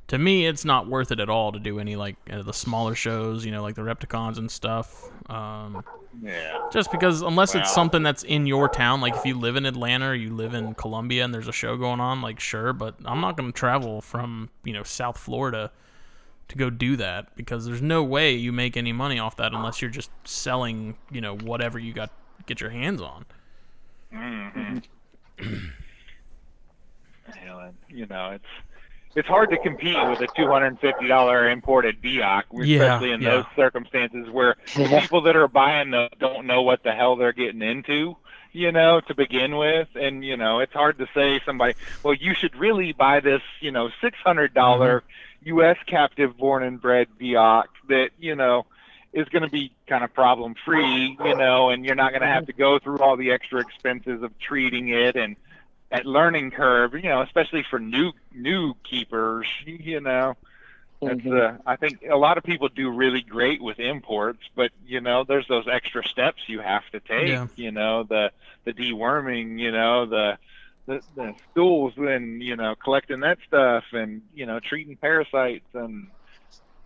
to me, it's not worth it at all to do any like uh, the smaller shows, you know, like the Repticons and stuff. Um, yeah. just because unless it's something that's in your town, like if you live in Atlanta or you live in Columbia and there's a show going on, like sure, but I'm not going to travel from, you know, South Florida to go do that because there's no way you make any money off that unless you're just selling, you know, whatever you got get your hands on. (clears throat) hmm you know, it's it's hard to compete with a two hundred and fifty dollar imported Biak, Yeah, especially in yeah. those circumstances where the people that are buying those don't know what the hell they're getting into. You know, to begin with, and you know, it's hard to say somebody. Well, you should really buy this, you know, six hundred dollar mm-hmm. U.S. captive born and bred Biak that you know is going to be kind of problem free, you know, and you're not going to have to go through all the extra expenses of treating it and that learning curve, you know, especially for new new keepers, you know. That's Mhm. uh, I think a lot of people do really great with imports, but you know, there's those extra steps you have to take. Yeah. You know, the the deworming, you know, the the, the stools and you know collecting that stuff and you know treating parasites and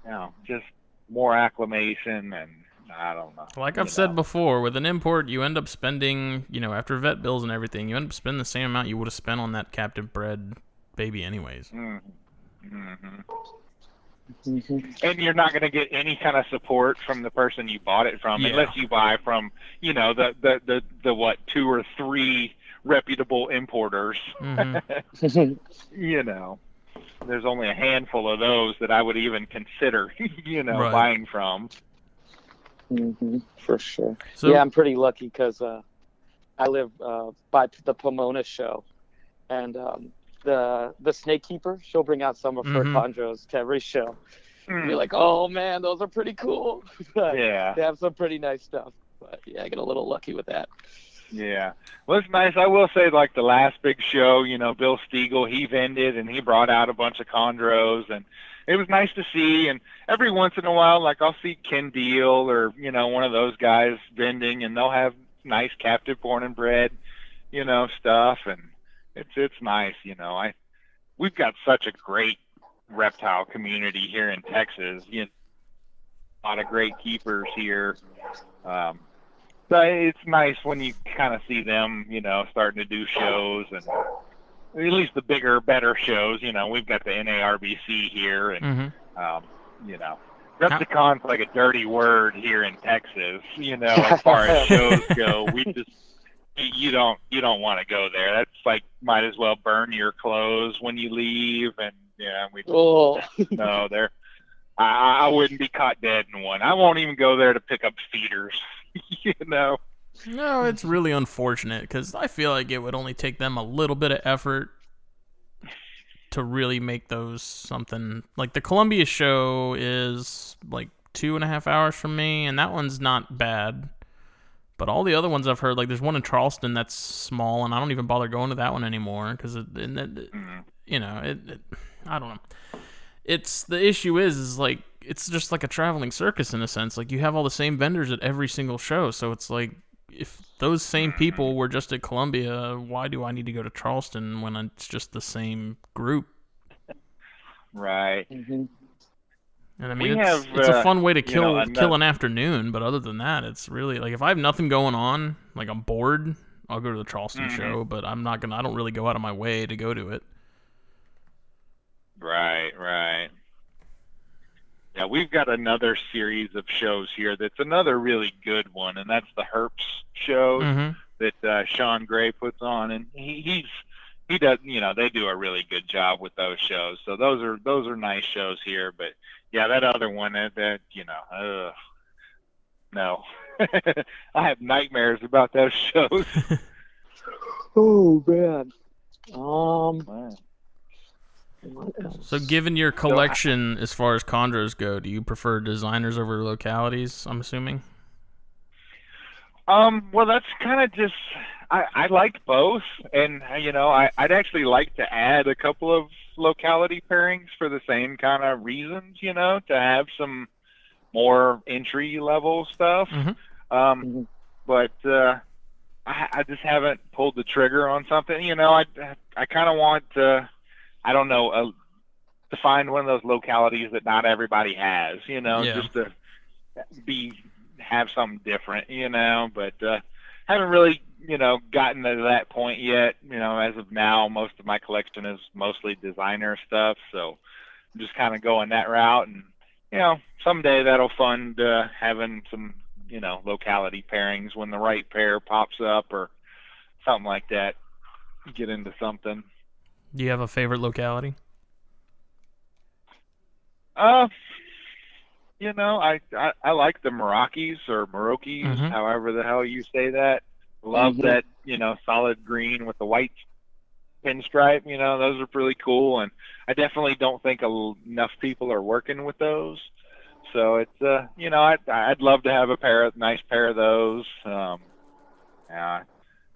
you know just more acclimation and I don't know. Like I've said know. before, with an import, you end up spending, you know, after vet bills and everything, you end up spending the same amount you would have spent on that captive bred baby, anyways. Mhm. Mhm. Mhm. and you're not going to get any kind of support from the person you bought it from Yeah. unless you buy from you know the the the, the what two or three reputable importers Mhm. (laughs) you know there's only a handful of those that I would even consider (laughs) you know Right. buying from hmm For sure. So yeah, I'm pretty lucky because uh, I live uh, by the Pomona show, and um, the the snake keeper she'll bring out some of her Mhm. chondros to every show. And you're like, oh man, those are pretty cool. (laughs) Yeah They have some pretty nice stuff. But yeah, I get a little lucky with that. Yeah. Well, it's nice. I will say, like the last big show, you know, Bill Stiegel, he vended and he brought out a bunch of chondros, and it was nice to see. And every once in a while, like I'll see Ken Deal or you know one of those guys vending, and they'll have nice captive born and bred, you know, stuff, and it's it's nice. You know, I we've got such a great reptile community here in Texas. You know, a lot of great keepers here. Um, so it's nice when you kind of see them, you know, starting to do shows and at least the bigger, better shows. You know, we've got the NARBC here, and Mhm. um, you know, Repticon's like a dirty word here in Texas. You know, as far as (laughs) shows go, we just you don't you don't want to go there. That's like might as well burn your clothes when you leave, and yeah, we Oh, (laughs) no, there. I, I wouldn't be caught dead in one. I won't even go there to pick up feeders. (laughs) you know. No, it's really unfortunate because I feel like it would only take them a little bit of effort to really make those something. Like the Columbia show is like two and a half hours from me, and that one's not bad. But all the other ones I've heard, like there's one in Charleston that's small, and I don't even bother going to that one anymore because it, and it, Mhm. you know, it, it, I don't know. It's the issue is, is like it's just like a traveling circus in a sense. Like you have all the same vendors at every single show, so it's like if those same people were just at Columbia, why do I need to go to Charleston when it's just the same group? Right. Mhm. And I mean, We it's, have, it's a uh, fun way to you kill know, kill an afternoon. But other than that, it's really like if I have nothing going on, like I'm bored, I'll go to the Charleston Mhm. show. But I'm not gonna. I don't really go out of my way to go to it. Right, right. Yeah, we've got another series of shows here that's another really good one, and that's the Herps shows hmm that uh, Sean Gray puts on, and he, he's he does you know they do a really good job with those shows. So those are those are nice shows here, but yeah, that other one that, that you know, ugh, no, (laughs) I have nightmares about those (laughs) shows. (laughs) Oh man. Um. what else? So, given your collection as far as chondros go, do you prefer designers over localities? I'm assuming. Um, well, that's kind of just I, I liked both, and uh, you know, I, I'd actually like to add a couple of locality pairings for the same kind of reasons, you know, to have some more entry level stuff. Mhm. Um, Mhm. but uh, I, I just haven't pulled the trigger on something. You know, I I kind of want to, I don't know, uh, to find one of those localities that not everybody has. You know, Yeah. just to be have something different. You know, but uh, haven't really you know gotten to that point yet. You know, as of now, most of my collection is mostly designer stuff. So I'm just kind of going that route, and you know, someday that'll fund uh, having some you know locality pairings when the right pair pops up or something like that. Get into something. Do you have a favorite locality? Uh, you know, I I, I like the Meraki's or Merokis, Mhm. however the hell you say that. Love Mhm. that you know solid green with the white pinstripe. You know, those are really cool, and I definitely don't think enough people are working with those. So it's uh, you know, I'd I'd love to have a pair of nice pair of those. Um, yeah.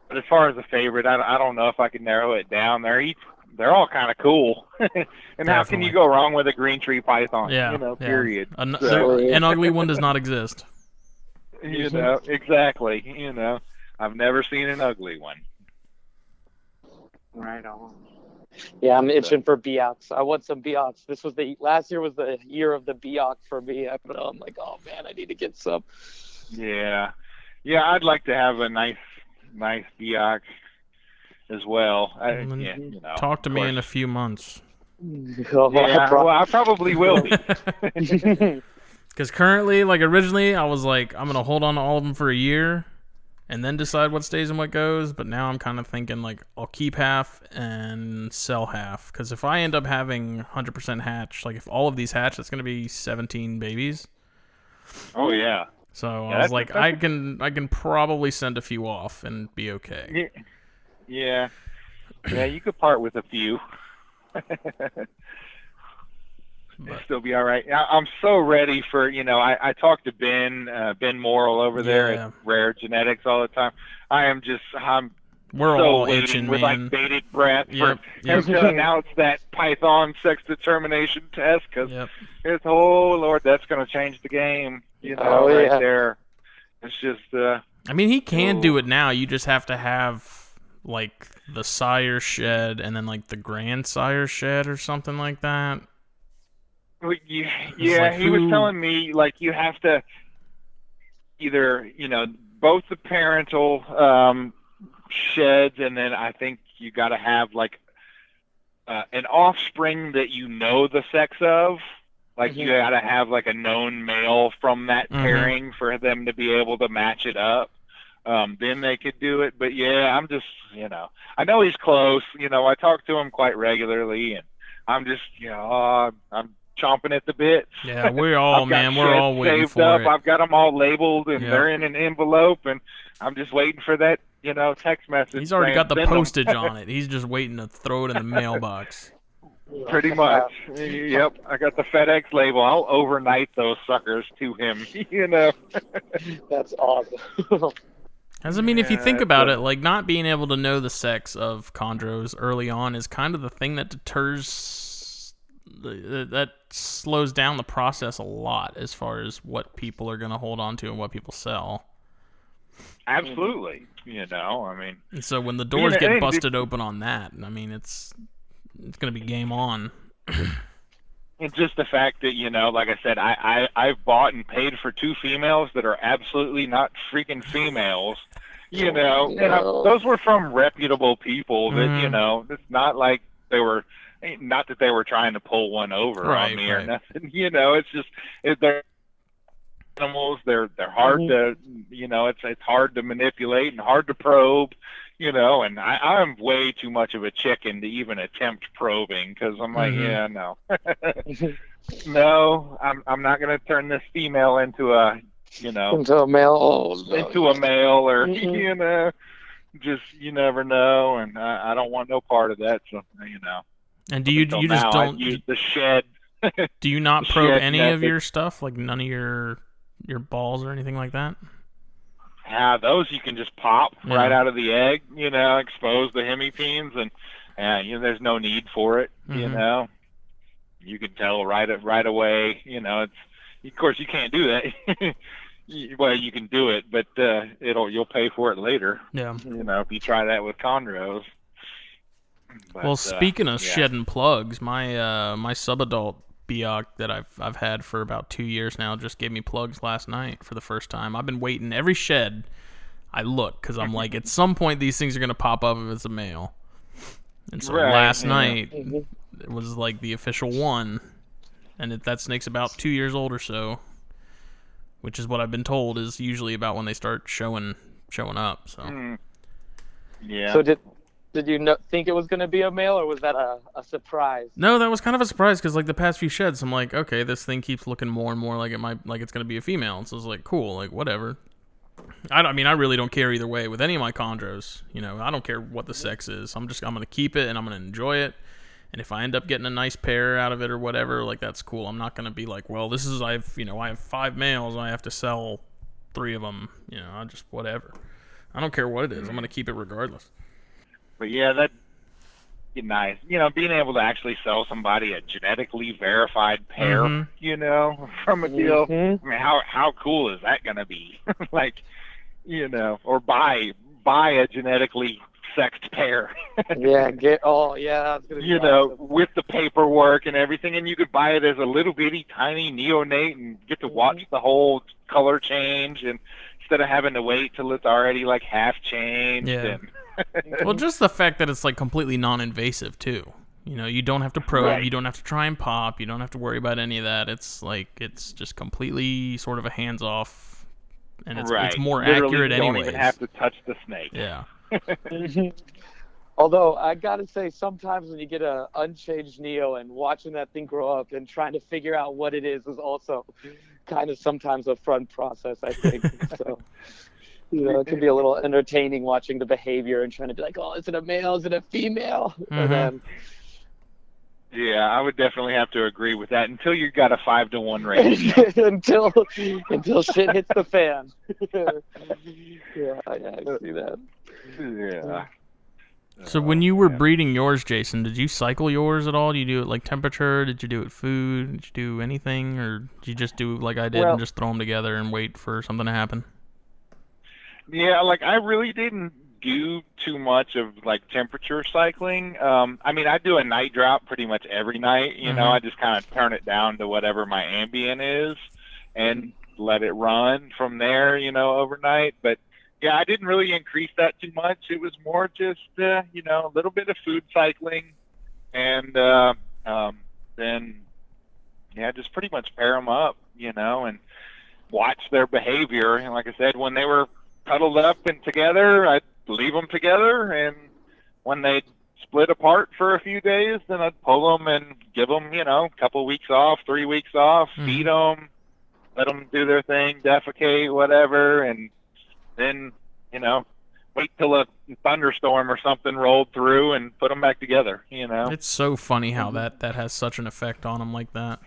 But as far as a favorite, I, I don't know if I could narrow it down. They're each they're all kind of cool. (laughs) and how can you go wrong with a green tree python? Yeah. You know, yeah. period. An, So- there- an ugly one does not exist. (laughs) You know, exactly. You know, I've never seen an ugly one. Right on. Yeah, I'm itching for Biots. I want some Biots. This was the last year was the year of the Biot for me. I- I'm like, oh man, I need to get some. Yeah, yeah. I'd like to have a nice, nice Biak as well. I, yeah, you know. Talk to of me in a few months. (laughs) Oh, Yeah, well, I probably will be. (laughs) Because currently, like originally, I was like, I'm gonna hold on to all of them for a year, and then decide what stays and what goes. But now I'm kind of thinking like I'll keep half and sell half. Because if I end up having 100% hatch, like if all of these hatch, that's gonna be 17 babies. oh yeah. So I was like, I can I can probably send a few off and be okay. Yeah. Yeah. Yeah, you could part with a few. But Still be all right. I, I'm so ready for you know. I, I talk to Ben uh, Ben Morrill over there Yeah. at Rare Genetics all the time. I am just I'm we're so all itching, with man. like bated breath Yep, for him to announce that Python sex determination test because Yep. it's oh lord, that's going to change the game. You know, Oh, right yeah. there. It's just uh, I mean, he can Oh. do it now. You just have to have like the sire shed and then like the grandsire shed or something like that. Well, you, yeah, like, he was telling me like you have to either you know both the parental um, sheds, and then I think you got to have like uh, an offspring that you know the sex of. Like you Mhm. got to have like a known male from that Mhm. pairing for them to be able to match it up. Um, then they could do it. But yeah, I'm just you know I know he's close. You know I talk to him quite regularly, and I'm just you know uh, I'm chomping at the bit. Yeah, we're (laughs) all I've got man. We're all waiting saved for up. it. I've got them all labeled and Yep. they're in an envelope, and I'm just waiting for that, you know, text message. He's already got the postage on (laughs) it. He's just waiting to throw it in the mailbox. Pretty much. Yep. I got the FedEx label. I'll overnight those suckers to him. (laughs) you know. That's awesome. As I mean, if you think about it, like not being able to know the sex of chondros early on is kind of the thing that deters, that slows down the process a lot as far as what people are going to hold on to and what people sell. Absolutely. You know, I mean, And so when the doors get busted open on that, I mean, it's it's going to be game on. (clears throat) it's just the fact that you know, like I said, I, I I've bought and paid for two females that are absolutely not freaking females. You know, and I, those were from reputable people that you Mhm. know. It's not like they were, not that they were trying to pull one over Right, on me or nothing. (laughs) You know, it's just it, they're animals. They're they're hard to you know. It's it's hard to manipulate and hard to probe. You know, and I, I'm way too much of a chicken to even attempt probing because I'm like, Mhm. yeah, no, (laughs) no, I'm I'm not gonna turn this female into a, you know, Into a male. Oh, into a male or Mhm. (laughs) you know, just you never know, and I, I don't want no part of that. So you know, And do you until you just don't I've the shed. (laughs) do you not probe Shit, any of your stuff like none of your your balls or anything like that? Yeah, those you can just pop Yeah. right out of the egg. You know, expose the hemipenes, and uh, you know, there's no need for it. You Mhm. know, you can tell right right away. You know, it's of course you can't do that. (laughs) Well, you can do it, but uh, it'll you'll pay for it later. Yeah. You know, if you try that with chondros. But, well, uh, speaking of yeah. shedding plugs, my uh my subadult Biak that I've I've had for about two years now just gave me plugs last night for the first time. I've been waiting every shed. I look because I'm like, at some point these things are gonna pop up if it's a male. And so Right, last yeah. night it was like the official one, and it, that snake's about two years old or so, which is what I've been told is usually about when they start showing showing up. So Mm. Yeah. So did did you know, think it was going to be a male, or was that a, a surprise? no, that was kind of a surprise because like the past few sheds, I'm like, okay, this thing keeps looking more and more like it might like it's gonna be a female. So it's like cool, like whatever. I, don't- I mean, I really don't care either way with any of my chondros. You know, I don't care what the sex is. I'm just I'm gonna keep it and I'm gonna enjoy it. And if I end up getting a nice pair out of it or whatever, like that's cool. I'm not gonna be like, well, this is I've you know I have five males and I have to sell three of them. You know, I just whatever. I don't care what it is. I'm gonna keep it regardless. But yeah, that be nice. You know, being able to actually sell somebody a genetically verified pair, Mhm. you know, (laughs) from a deal. Mhm. I mean, how how cool is that going to be? (laughs) like, you know, or buy buy a genetically sexed pair. Yeah, get oh yeah, that's gonna be you know, awesome. with the paperwork and everything, and you could buy it as a little bitty tiny neonate and get to watch mm-hmm. the whole color change, and instead of having to wait till it's already like half changed. Yeah. And, (laughs) Well, just the fact that it's like completely non-invasive too. You know, you don't have to probe, Right. you don't have to try and pop, you don't have to worry about any of that. It's like it's just completely sort of a hands-off, and it's right. it's more Literally, accurate anyway. you don't anyways. even have to touch the snake. Yeah. Mhm. (laughs) Although I gotta say, sometimes when you get a unchanged Neo and watching that thing grow up and trying to figure out what it is is also kind of sometimes a fun process. I think so. (laughs) You know, it can be a little entertaining watching the behavior and trying to be like, oh, is it a male? Is it a female? Mhm. And then Yeah, I would definitely have to agree with that until you got a five to one ratio. (laughs) until until shit hits the fan. yeah, I, I see that. Yeah. So when you were Yeah. breeding yours, Jason, did you cycle yours at all? Did you do it like temperature? Did you do it food? Did you do anything, or did you just do like I did Well- and just throw them together and wait for something to happen? Yeah, like I really didn't do too much of like temperature cycling. Um, I mean, I do a night drop pretty much every night. You know, Mhm. I just kind of turn it down to whatever my ambient is, and let it run from there. You know, overnight. But yeah, I didn't really increase that too much. It was more just uh, you know a little bit of food cycling, and uh, um, then yeah, just pretty much pair them up. You know, and watch their behavior. And like I said, when they were cuddled up and together, I'd leave them together, and when they split apart for a few days, then I'd pull them and give them, you know, a couple weeks off, three weeks off, Mhm. feed them, let them do their thing, defecate, whatever, and then, you know, wait till a thunderstorm or something rolled through and put them back together, you know. It's so funny how Mhm. that that has such an effect on them like that,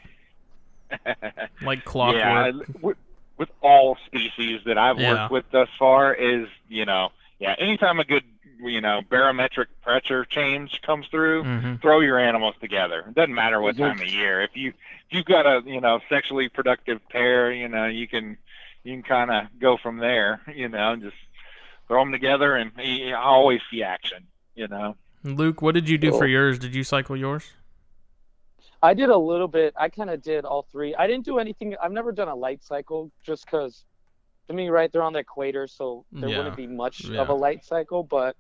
(laughs) like clockwork. Yeah, with, with all species that I've Yeah. worked with thus far is, you know, yeah, anytime a good, you know, barometric pressure change comes through, hmm throw your animals together. It doesn't matter what time of year. If you if you've got a, you know, sexually productive pair, you know, you can you can kind of go from there, you know, and just throw them together and you I always see action, you know. Luke, what did you do for yours? Did you cycle yours? I did a little bit. I kind of did all three. I didn't do anything. I've never done a light cycle just because, to me, right, they're on the equator, so there Yeah. wouldn't be much Yeah. of a light cycle. But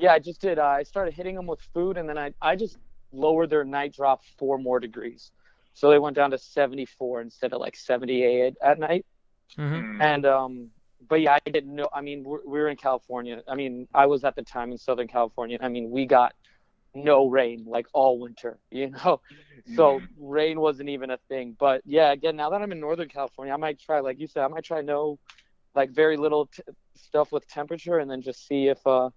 yeah, I just did. Uh, I started hitting them with food, and then I I just lowered their night drop four more degrees, so they went down to 74 instead of like 78 at night. Mm-hmm. Mm. And um, but yeah, I didn't know. I mean, we're, we were in California. I mean, I was at the time in Southern California. I mean, we got no rain like all winter, (laughs) you know. So rain wasn't even a thing. But yeah, again, now that I'm in Northern California, I might try, like you said, I might try no, like very little t- stuff with temperature, and then just see if uh,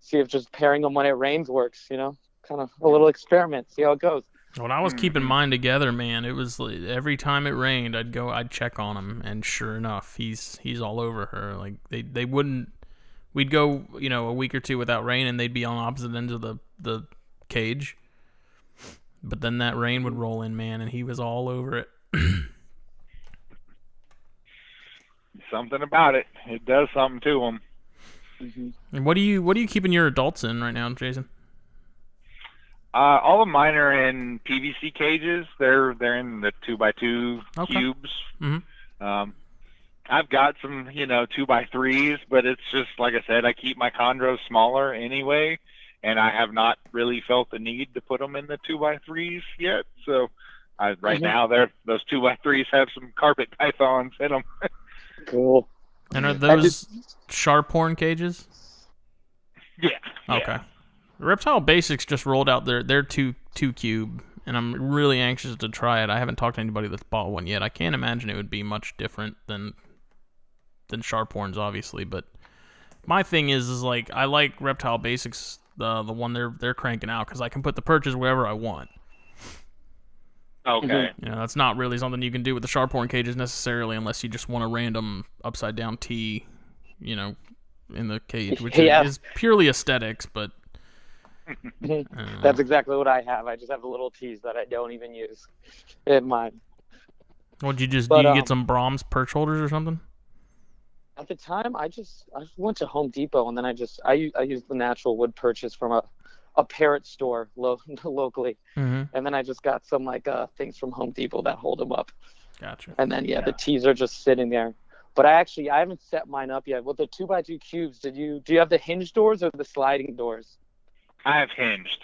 see if just pairing them when it rains works. You know, kind of a little experiment, see how it goes. When I was keeping Mhm. mine together, man, it was like, every time it rained, I'd go, I'd check on him, and sure enough, he's he's all over her. Like they they wouldn't. We'd go, you know, a week or two without rain, and they'd be on opposite ends of the the cage. But then that rain would roll in, man, and he was all over it. (clears throat) Something about it. It does something to them. Mm-hmm. And what do you what are you keeping your adults in right now, Jason? Uh, all of mine are in PVC cages. They're they're in the two by two Okay. cubes. Mhm. Um, I've got some, you know, two by threes, but it's just like I said, I keep my chondros smaller anyway, and I have not really felt the need to put them in the two by threes yet. So, I, right Mhm. now, they're those two by threes have some carpet (laughs) pythons in them. Cool. And are I those sharp horn cages? yeah. yeah. Reptile Basics just rolled out their their two two cube, and I'm really anxious to try it. I haven't talked to anybody that's bought one yet. I can't imagine it would be much different than than sharp horns, obviously. But my thing is, is like I like Reptile Basics, the the one they're they're cranking out, because I can put the perches wherever I want. Okay. You know, that's not really something you can do with the sharp horn cages necessarily, unless you just want a random upside down T, you know, in the cage, which Yeah. is purely aesthetics. But uh, That's exactly what I have. I just have the little tees that I don't even use in mine. Would you just But, do you um, get some Brahms perch holders or something? At the time, I just I went to Home Depot and then I just I I used the natural wood purchase from a a parrot store lo- (laughs) locally, Mm-hmm. and then I just got some like uh things from Home Depot that hold them up, Gotcha. and then yeah, the tees are just sitting there. But I actually I haven't set mine up yet. With the two by two cubes, did you do you have the hinge doors or the sliding doors? I have hinged.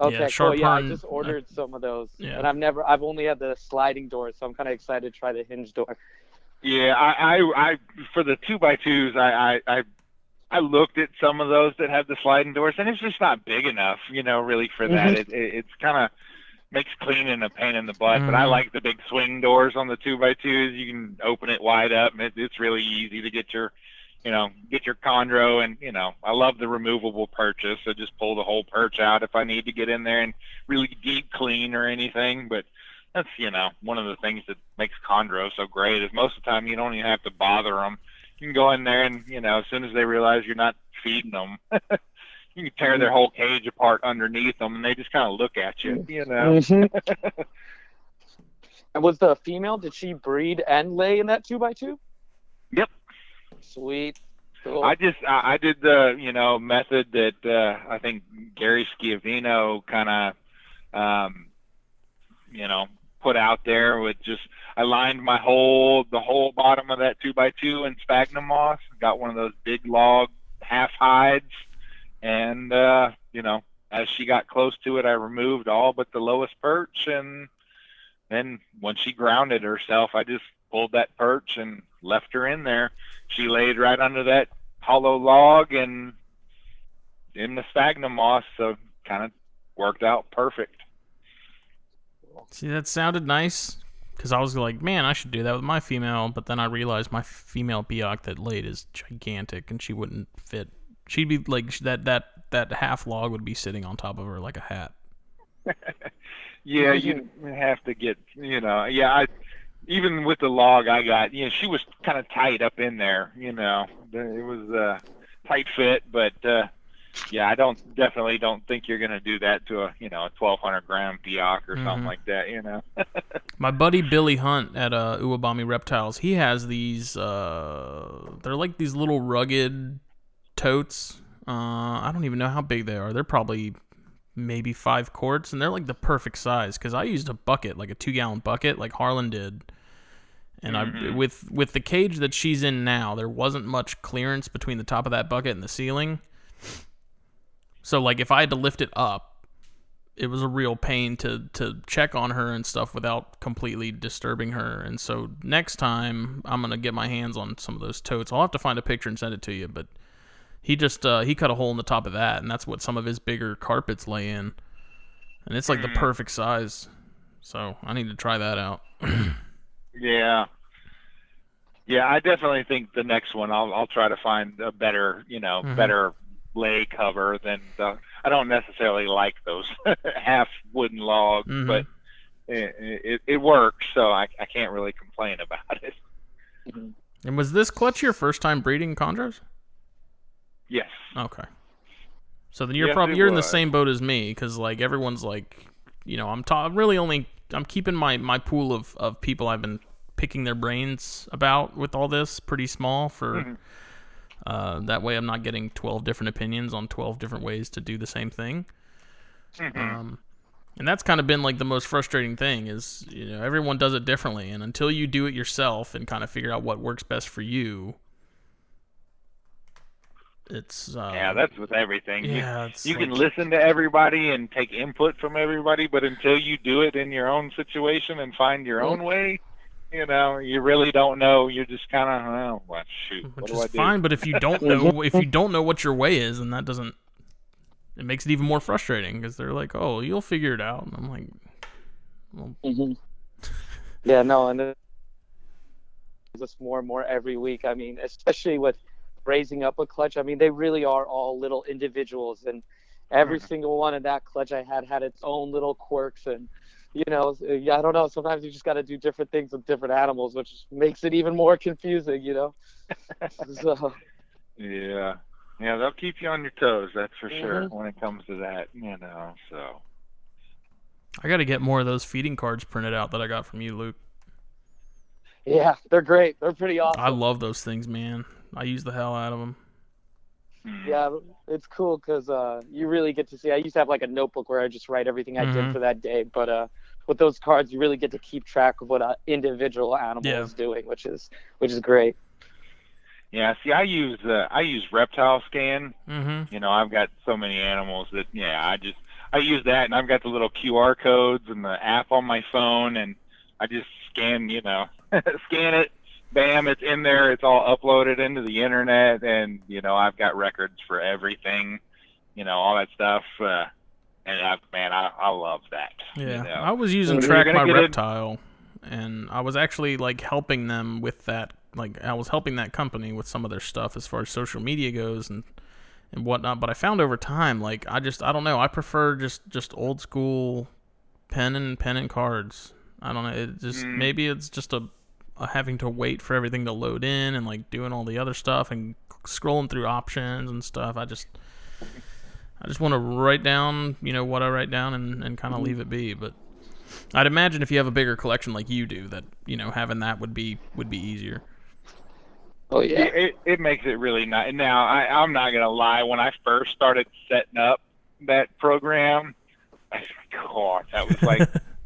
Okay, cool. Yeah, I just ordered some of those, Yeah. and I've never I've only had the sliding doors, so I'm kind of excited to try the hinge door. Yeah, I, I, I for the two by twos, I, I, I, I looked at some of those that have the sliding doors, and it's just not big enough, you know, really for that. Mhm. It, it, it's kind of makes cleaning a pain in the butt. But I Mhm. like the big swing doors on the two by twos. You can open it wide up, and it, it's really easy to get your, you know, get your chondro, and you know, I love the removable purchase. I just pull the whole perch out if I need to get in there and really deep clean or anything, but that's you know one of the things that makes chondro so great is most of the time you don't even have to bother them. You can go in there and you know as soon as they realize you're not feeding them, (laughs) you can tear their whole cage apart underneath them, and they just kind of look at you. You know. Mhm. (laughs) and was the female? Did she breed and lay in that two by two? Yep. Sweet. Cool. I just I, I did the you know method that uh, I think Gary Schiavino kind of um, you know put out there with just I lined my whole the whole bottom of that two by two in sphagnum moss. Got one of those big log half hides, and uh, you know as she got close to it, I removed all but the lowest perch, and then when she grounded herself, I just pulled that perch and left her in there. She laid right under that hollow log and in the sphagnum moss, so kind of worked out perfect. See, that sounded nice because I was like, man, I should do that with my female. But then I realized my female Biak that laid is gigantic, and she wouldn't fit. She'd be like that that that half log would be sitting on top of her like a hat. (laughs) Yeah, you have to get, you know, yeah, I even with the log I got, you know, she was kind of tight up in there, you know. It was a tight fit, but uh yeah, I don't definitely don't think you're gonna do that to a you know a 1200 gram Biak or Mhm. something like that, you know. (laughs) My buddy Billy Hunt at uh, Uwabami Reptiles, he has these. Uh, they're like these little rugged totes. Uh, I don't even know how big they are. They're probably maybe five quarts, and they're like the perfect size because I used a bucket, like a two gallon bucket, like Harlan did. And I Mhm. with with the cage that she's in now, there wasn't much clearance between the top of that bucket and the ceiling. So like if I had to lift it up, it was a real pain to to check on her and stuff without completely disturbing her. And so next time I'm gonna get my hands on some of those totes. I'll have to find a picture and send it to you, but he just uh, he cut a hole in the top of that, and that's what some of his bigger carpets lay in, and it's like the Mm. perfect size. So I need to try that out. (clears throat) Yeah. Yeah, I definitely think the next one I'll I'll try to find a better, you know, Mhm. better lay cover than the I don't necessarily like those (laughs) half wooden logs, Mhm. but it, it it works, so I I can't really complain about it. Mhm. and was this clutch your first time breeding chondros? Yes. Okay. So then you're Yes, probably you're in the same boat as me because like everyone's like, you know, I'm ta- I'm really only I'm keeping my my pool of of people I've been picking their brains about with all this pretty small for. Mhm. Uh, that way, I'm not getting 12 different opinions on 12 different ways to do the same thing. Mhm. Um, and that's kind of been like the most frustrating thing is you know everyone does it differently, and until you do it yourself and kind of figure out what works best for you, it's uh, yeah, that's with everything. You- yeah, you can like- listen to everybody and take input from everybody, but until you do it in your own situation and find your own way, you know, you really don't know. You're just kind of, oh, well, shoot, what which do I is do? fine. But if you don't know (laughs) if you don't know what your way is, and that doesn't. It makes it even more frustrating because they're like, "Oh, you'll figure it out," and I'm like, "Well, hmm (laughs) Yeah, no, and it's just more and more every week. I mean, especially with raising up a clutch. I mean, they really are all little individuals, and every Mhm. single one of that clutch I had had its own little quirks, and you know, yeah, I don't know. Sometimes you just got to do different things with different animals, which makes it even more confusing. You know. (laughs) so, Yeah. Yeah, they'll keep you on your toes, that's for sure, Mhm. when it comes to that, you know, so. I got to get more of those feeding cards printed out that I got from you, Luke. yeah, they're great. They're pretty awesome. I love those things, man. I use the hell out of them. Mm. Yeah, it's cool because uh, you really get to see. I used to have like a notebook where I just write everything I Mhm. did for that day, but uh, with those cards, you really get to keep track of what an individual animal Yeah. is doing, which is which is great. Yeah, see, I use, uh, I use Reptile Scan. Mm-hmm. You know, I've got so many animals that, yeah, I just, I use that, and I've got the little QR codes and the app on my phone, and I just scan, you know, (laughs) scan it, bam, it's in there, it's all uploaded into the internet, and you know, I've got records for everything, you know, all that stuff, uh, and I, man, I, I love that. you Yeah, know. I was using you're Track My get in- Reptile, and I was actually like helping them with that. Like I was helping that company with some of their stuff as far as social media goes and and whatnot. But I found over time, like I just I don't know, I prefer just just old school pen and pen and cards. I don't know. It just Mm. maybe it's just a Uh, having to wait for everything to load in and like doing all the other stuff and scrolling through options and stuff. I just I just want to write down, you know, what I write down and, and kind of mm-hmm. leave it be. But I'd imagine if you have a bigger collection like you do, that you know having that would be would be easier. Oh Yeah, yeah, it, it makes it really nice. Now, I, I'm not gonna lie. When I first started setting up that program, (laughs) I, God, that was like (laughs)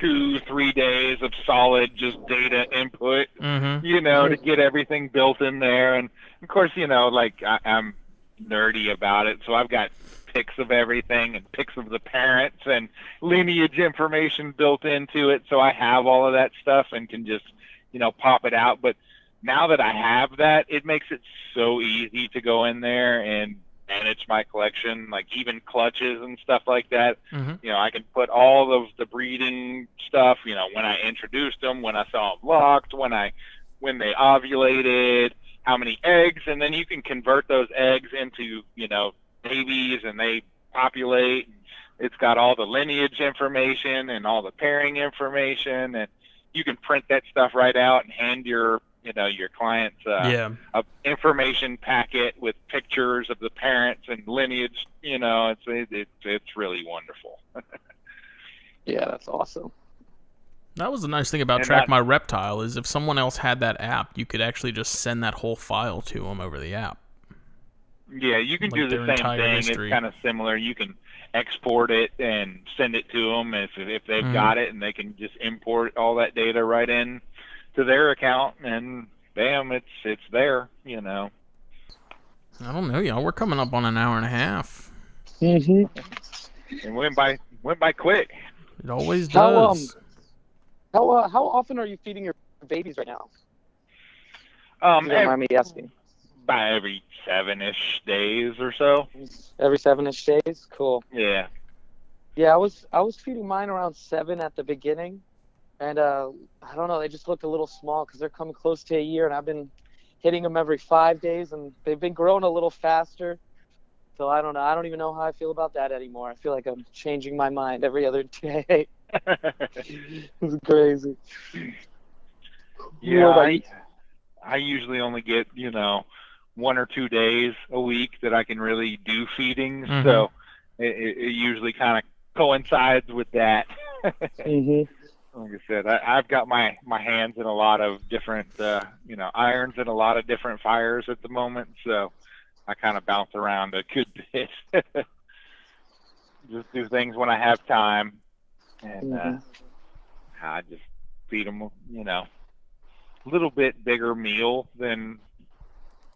two, three days of solid just data input. mm-hmm. You know, to get everything built in there, and of course, you know, like I, I'm nerdy about it, so I've got pics of everything and pics of the parents and lineage information built into it, so I have all of that stuff and can just, you know, pop it out. But now that I have that, it makes it so easy to go in there and manage my collection, like even clutches and stuff like that. Mm-hmm. You know, I can put all of the breeding stuff, you know, when I introduced them, when I saw them locked, when I when they ovulated, how many eggs, and then you can convert those eggs into, you know, babies and they populate. It's got all the lineage information and all the pairing information and you can print that stuff right out and hand your you know your clients uh, yeah, a information packet with pictures of the parents and lineage. You know, it's it, it's it's really wonderful. (laughs) yeah, that's awesome. that was the nice thing about And Track that- My Reptile is if someone else had that app, you could actually just send that whole file to them over the app. Yeah, you can Like do the same thing. history. It's kind of similar. You can export it and send it to them if if they've Mhm. got it and they can just import all that data right in to their account and bam it's it's there you know I don't know, y'all. We're coming up on an hour and a half. hmm and went by went by quick It always How, um, does. How uh, how often are you feeding your babies right now? um don't mind me asking. by every seven-ish days or so Every seven-ish days. Cool. yeah Yeah, I was I was feeding mine around seven at the beginning, and uh, I don't know, they just looked a little small because they're coming close to a year, and I've been hitting them every five days, and they've been growing a little faster. So I don't know. I don't even know how I feel about that anymore. I feel like I'm changing my mind every other (laughs) day. (laughs) it's crazy. Yeah, I. I usually only get you know one or two days a week that I can really do feedings, Mhm. so it, it it usually kind of coincides with that. (laughs) hmm like I said, I, I've got my my hands in a lot of different uh, you know irons in a lot of different fires at the moment, so I kind of bounce around a good (laughs) bit. just do things when I have time, and uh, Mhm. I just feed them, you know, a little bit bigger meal than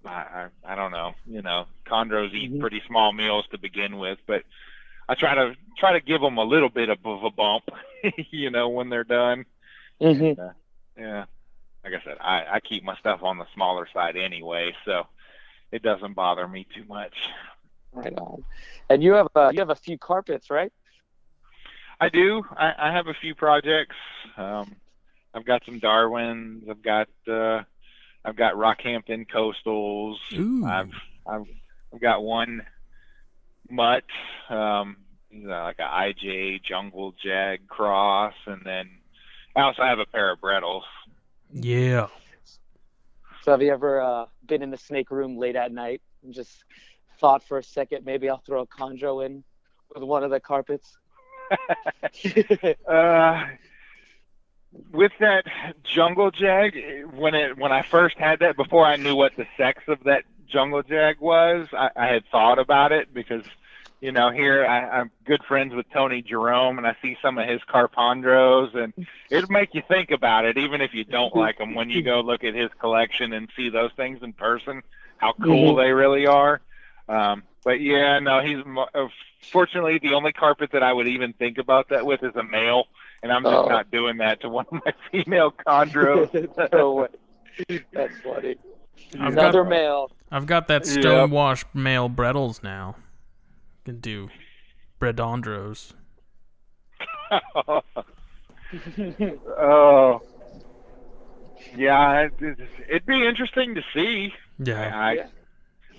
I, I, I don't know, you know, chondros eat Mhm. pretty small meals to begin with, but I try to try to give them a little bit of a bump, (laughs) (laughs) you know, when they're done. hmm Yeah, like I said, I, I keep my stuff on the smaller side anyway, so it doesn't bother me too much. Right on. And you have uh, you have a few carpets, right? I do. I, I have a few projects. Um, I've got some Darwins. I've got uh, I've got Rockhampton coastals. Ooh. I've I've I've got one mutt, um, he's, uh, like a IJ Jungle Jag cross, and then I also have a pair of Bredls. Yeah. So have you ever uh, been in the snake room late at night and just thought for a second maybe I'll throw a chondro in with one of the carpets? (laughs) Uh, with that jungle jag, when it when I first had that, before I knew what the sex of that jungle jag was, I, I had thought about it because, you know, here I, I'm good friends with Tony Jerome, and I see some of his carpondros, and it'll make you think about it, even if you don't like them. When you go look at his collection and see those things in person, how cool Mhm. they really are. Um, but yeah, no, he's mo- uh, fortunately the only carpet that I would even think about that with is a male, and I'm just Oh. not doing that to one of my (laughs) female chondros. (laughs) no way. That's funny. I've Another got male. I've got that Yep. stonewashed male Bredls now. Can do Bredondros. (laughs) oh, yeah, it'd be interesting to see. Yeah. I, Yeah.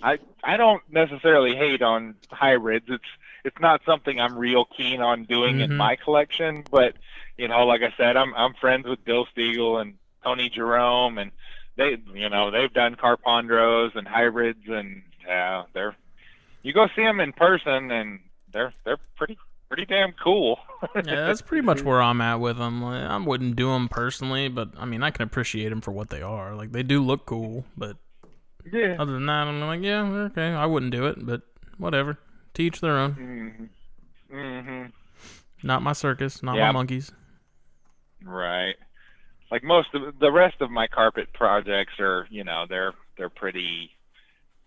I I don't necessarily hate on hybrids. It's it's not something I'm real keen on doing in Mhm. my collection. But you know, like I said, I'm I'm friends with Bill Stiegel and Tony Jerome, and they you know they've done carpondros and hybrids, and yeah, they're you go see them in person, and they're they're pretty pretty damn cool. yeah, that's pretty much where I'm at with them. Like, I wouldn't do them personally, but I mean, I can appreciate them for what they are. Like they do look cool, but yeah. other than that, I'm like, yeah, okay, I wouldn't do it, but whatever. Teach their own. hmm hmm Not my circus, not Yeah. my monkeys. Right. Like most of the rest of my carpet projects are, you know, they're they're pretty.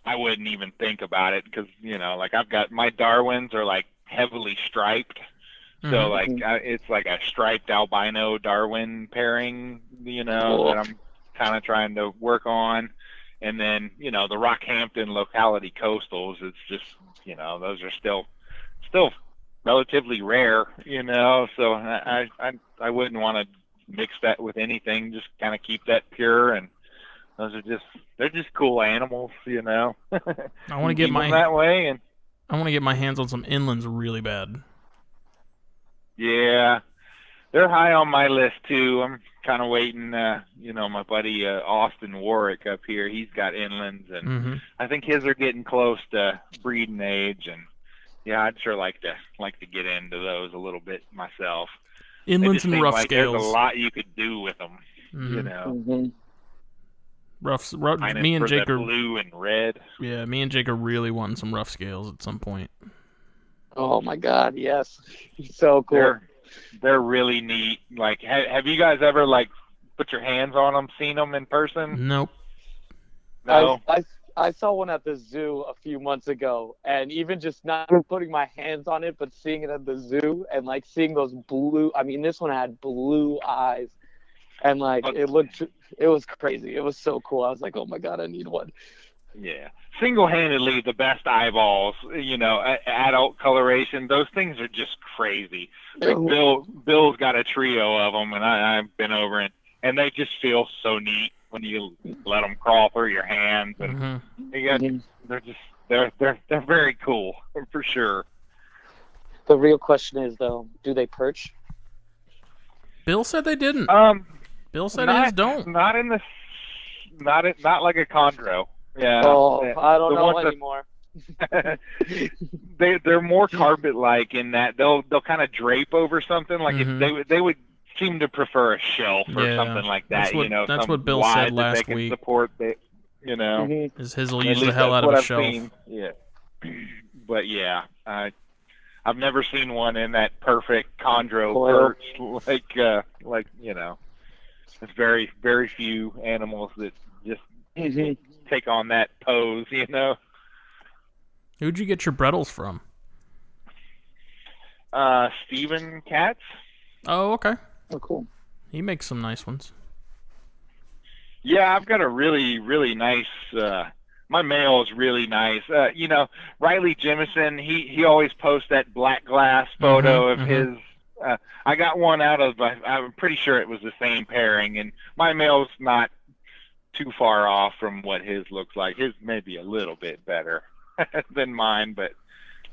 I wouldn't even think about it because you know, like I've got my Darwins are like heavily striped, so Mhm. like I, it's like a striped albino Darwin pairing, you know, Cool. that I'm kind of trying to work on. And then you know the Rockhampton locality coastals, it's just you know those are still still relatively rare, you know. So I I I wouldn't want to mix that with anything. Just kind of keep that pure, and those are just they're just cool animals, you know. (laughs) I want to get my that way, and I want to get my hands on some inlands really bad. yeah, they're high on my list too. I'm kind of waiting. Uh, you know, my buddy uh, Austin Warwick up here, he's got inlands, and hmm I think his are getting close to breeding age, and yeah, I'd sure like to like to get into those a little bit myself. Inlands and rough like scales. There's a lot you could do with them, you Mhm. know. hmm Rough, rough me and Jake are blue and red. yeah, me and Jake are really wanting some rough scales at some point. Oh my God, yes, (laughs) so cool. They're they're really neat. Like, ha- have you guys ever like put your hands on them, seen them in person? Nope. No. I, I I saw one at the zoo a few months ago, and even just not putting my hands on it, but seeing it at the zoo and like seeing those blue. I mean, this one had blue eyes, and like it looked, it was crazy. It was so cool. I was like, oh my god, I need one. Yeah, single-handedly the best eyeballs. You know, adult coloration. Those things are just crazy. Like Bill, Bill's got a trio of them, and I, I've been over it, and they just feel so neat when you let them crawl through your hands, and hmm you got, Mhm. they're just they're they're they're very cool for sure. The real question is though, do they perch? Bill said they didn't. Um, Bill said not, his don't. Not in the, not it, not like a chondro. Yeah. oh, I don't the know ones that- anymore. (laughs) they they're more carpet like in that they'll they'll kind of drape over something like Mhm. if they would they would seem to prefer a shelf or Yeah, something like that that's what- you know that's what Bill wide said that last they week. support the, you know Mhm. His his will use the hell out of what a I've shelf. seen. yeah (clears throat) but yeah I I've never seen one in that perfect chondro Coil. perch (laughs) like uh like you know there's very very few animals that just Mhm. take on that pose you know Who'd you get your Bredls from? uh Steven Katz Oh, okay. Oh, cool. He makes some nice ones. Yeah, I've got a really, really nice. Uh, my male is really nice. Uh, you know, Riley Jemison, he he always posts that black glass photo Mhm, of mhm. his. Uh, I got one out of. I, I'm pretty sure it was the same pairing, and my male's not too far off from what his looks like. His may be a little bit better (laughs) than mine, but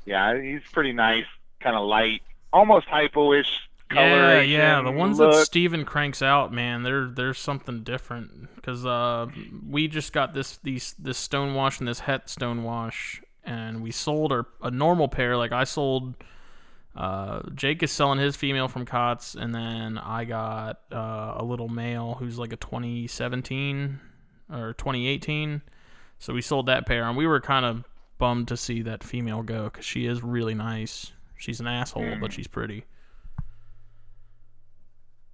yeah, he's pretty nice, kind of light, almost hypo-ish Yeah, yeah. The ones look. that Steven cranks out, man, they're they're something different. Cause uh, we just got this these this stonewash and this het stonewash, and we sold our a normal pair. Like I sold. Uh, Jake is selling his female from Cots, and then I got uh, a little male who's like a 2017 or 2018. So we sold that pair, and we were kind of bummed to see that female go because she is really nice. She's an asshole, but she's pretty.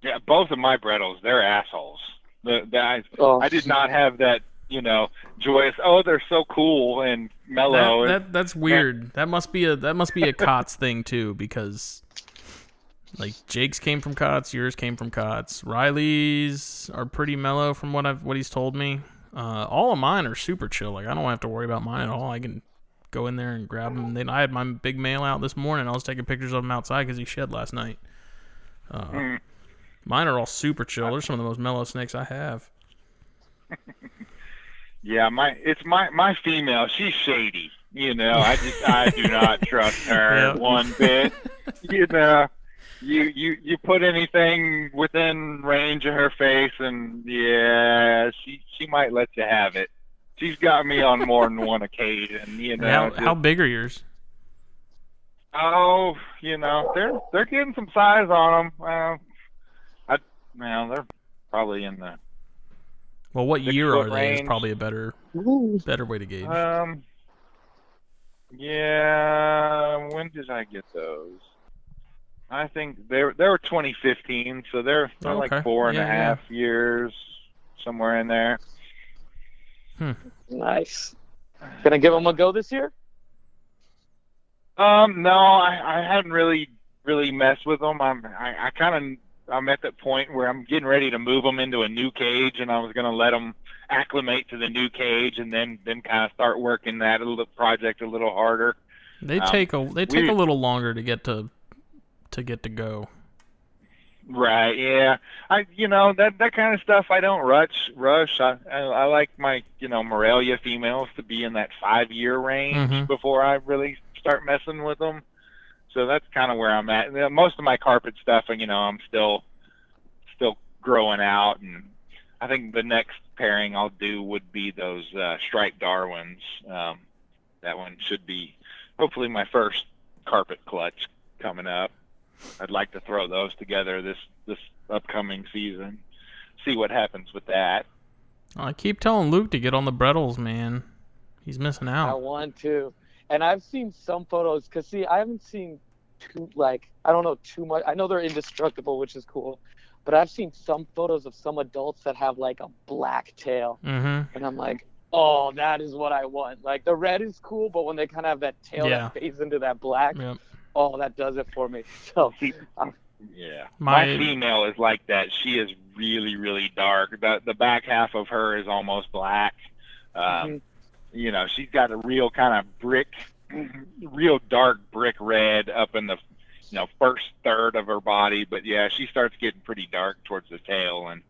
Yeah, both of my Bredls, they're assholes. The, the I, Oh, I did not have that, you know, joyous. Oh, they're so cool and mellow. That, that that's weird. That must be a that must be a Cots thing too, because like Jake's came from Cots, yours came from Cots. Riley's are pretty mellow from what I've what he's told me. Uh, all of mine are super chill. Like I don't have to worry about mine at all. I can go in there and grab them. Then I had my big male out this morning. I was taking pictures of him outside because he shed last night. Uh, Mm. Mine are all super chill. They're some of the most mellow snakes I have. (laughs) yeah, my it's my my female. She's shady. You know, I just I do not (laughs) trust her Yeah. one bit. You know, you you you put anything within range of her face, and yeah, she she might let you have it. She's got me on more than one occasion. You know, how just- how big are yours? Oh, you know, they're they're getting some size on them. Uh, I, well, they're probably in the Well, what year are they? Is probably a better better way to gauge. um. Yeah, when did I get those? I think they were they were 2015, so they're, they're Oh, okay. like four and a Yeah, yeah. years, somewhere in there. nice. Gonna give them a go this year? Um, no, I, I hadn't really really messed with them. I'm I, I kind of I'm at that point where I'm getting ready to move them into a new cage, and I was gonna let them acclimate to the new cage, and then then kind of start working that a little project a little harder. They Um, take a they take we- a little longer to get to to get to go. Right. Yeah. I you know that that kind of stuff I don't rush rush. I I, I like my you know Morelia females to be in that five year range Mhm. before I really start messing with them. So that's kind of where I'm at. And Most of my carpet stuff, you know, I'm still still growing out, and I think the next pairing I'll do would be those uh, striped Darwins. Um, that one should be hopefully my first carpet clutch coming up. I'd like to throw those together this this upcoming season. See what happens with that. I keep telling Luc to get on the Bredls, man. He's missing out. I want to. And I've seen some photos because see, I haven't seen too like I don't know too much. I know they're indestructible, which is cool, but I've seen some photos of some adults that have like a black tail, Mm-hmm. and I'm like, oh, that is what I want. Like the red is cool, but when they kind of have that tail Yeah. that fades into that black, Yep. oh, that does it for me. (laughs) So Yeah. My- My, female is like that. She is really, really dark. The the back half of her is almost black. Um, Mhm. You know, she's got a real kind of brick, real dark brick red up in the, you know, first third of her body. But yeah, she starts getting pretty dark towards the tail, and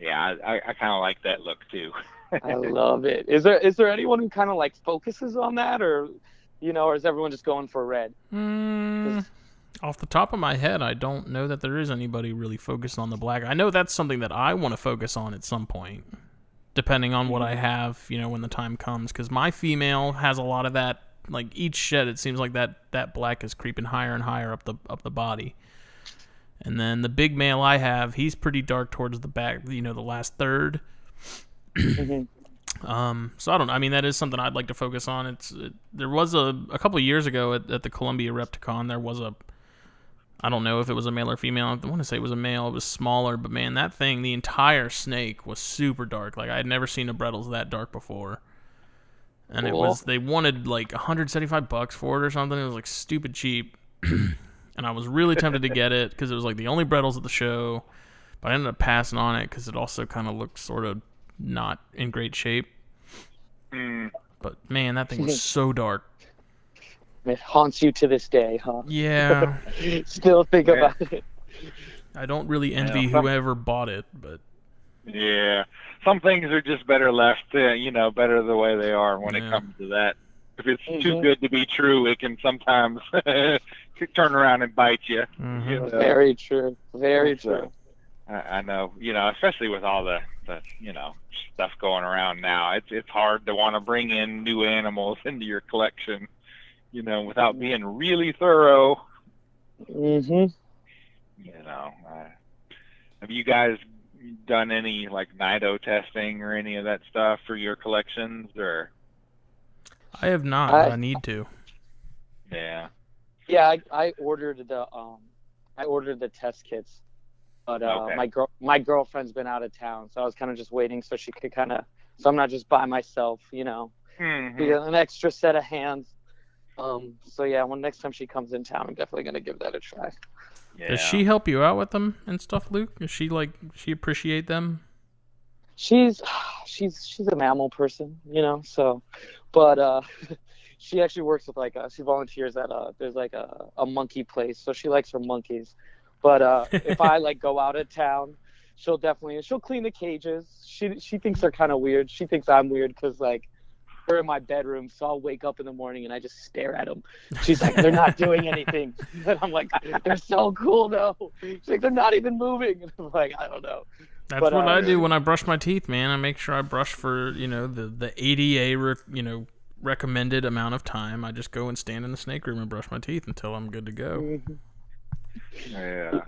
yeah, I, I kind of like that look too. (laughs) I love it. Is there is there anyone who kind of like focuses on that, or you know, or is everyone just going for red? Mm, off the top of my head, I don't know that there is anybody really focused on the black. I know that's something that I want to focus on at some point, depending on what I have, you know, when the time comes. Because my female has a lot of that. Like each shed, it seems like that that black is creeping higher and higher up the up the body. And then the big male I have, he's pretty dark towards the back, you know, the last third. Mhm. (clears throat) Um, so I don't. I mean, that is something I'd like to focus on. It's it, there was a a couple of years ago at, at the Columbia Repticon. There was a I don't know if it was a male or female. I want to say it was a male. It was smaller, but man, that thing, the entire snake was super dark. Like I had never seen a Bredls that dark before. And it was they wanted like 175 bucks for it or something. It was like stupid cheap. (clears throat) and I was really tempted to get it because it was like the only Bredls at the show. But I ended up passing on it because it also kind of looked sort of not in great shape. Mm, But man, that thing was (laughs) so dark. It haunts you to this day, huh? Yeah, (laughs) Still think Yeah. about it. I don't really envy Yeah. whoever bought it, but yeah. Some things are just better left, uh, you know, better the way they are when Yeah. it comes to that. If it's too Mhm. good to be true, it can sometimes (laughs) turn around and bite you. Mhm. you know? Very true. Very So, true. I, I know, you know, especially with all the, the, you know, stuff going around now. It's it's hard to want to bring in new animals (laughs) into your collection, you know, without being really thorough. hmm You know, uh, have you guys done any like NIDO testing or any of that stuff for your collections, or I have not. I- I need to. yeah? Yeah, I, I ordered the um, I ordered the test kits, but uh, Okay. my girl my girlfriend's been out of town, so I was kind of just waiting so she could kind of so I'm not just by myself, you know, Mhm. be an extra set of hands. Um, so yeah, when next time she comes in town, I'm definitely gonna give that a try. yeah. Does she help you out with them and stuff, Luc? Does she like she appreciate them? She's (sighs) she's she's a mammal person, you know. So, but uh, (laughs) she actually works with like uh, she volunteers at uh there's like a a monkey place, so she likes her monkeys. But uh, if I like go out of town, she'll definitely she'll clean the cages. She she thinks they're kind of weird. She thinks I'm weird because like they're in my bedroom, so I'll wake up in the morning and I just stare at them. She's like, they're not doing anything, (laughs) and I'm like, they're so cool though. She's like, they're not even moving, and I'm like, I don't know. That's But, what uh, I do when I brush my teeth, man. I make sure I brush for you know the the ADA re- you know recommended amount of time. I just go and stand in the snake room and brush my teeth until I'm good to go. Yeah.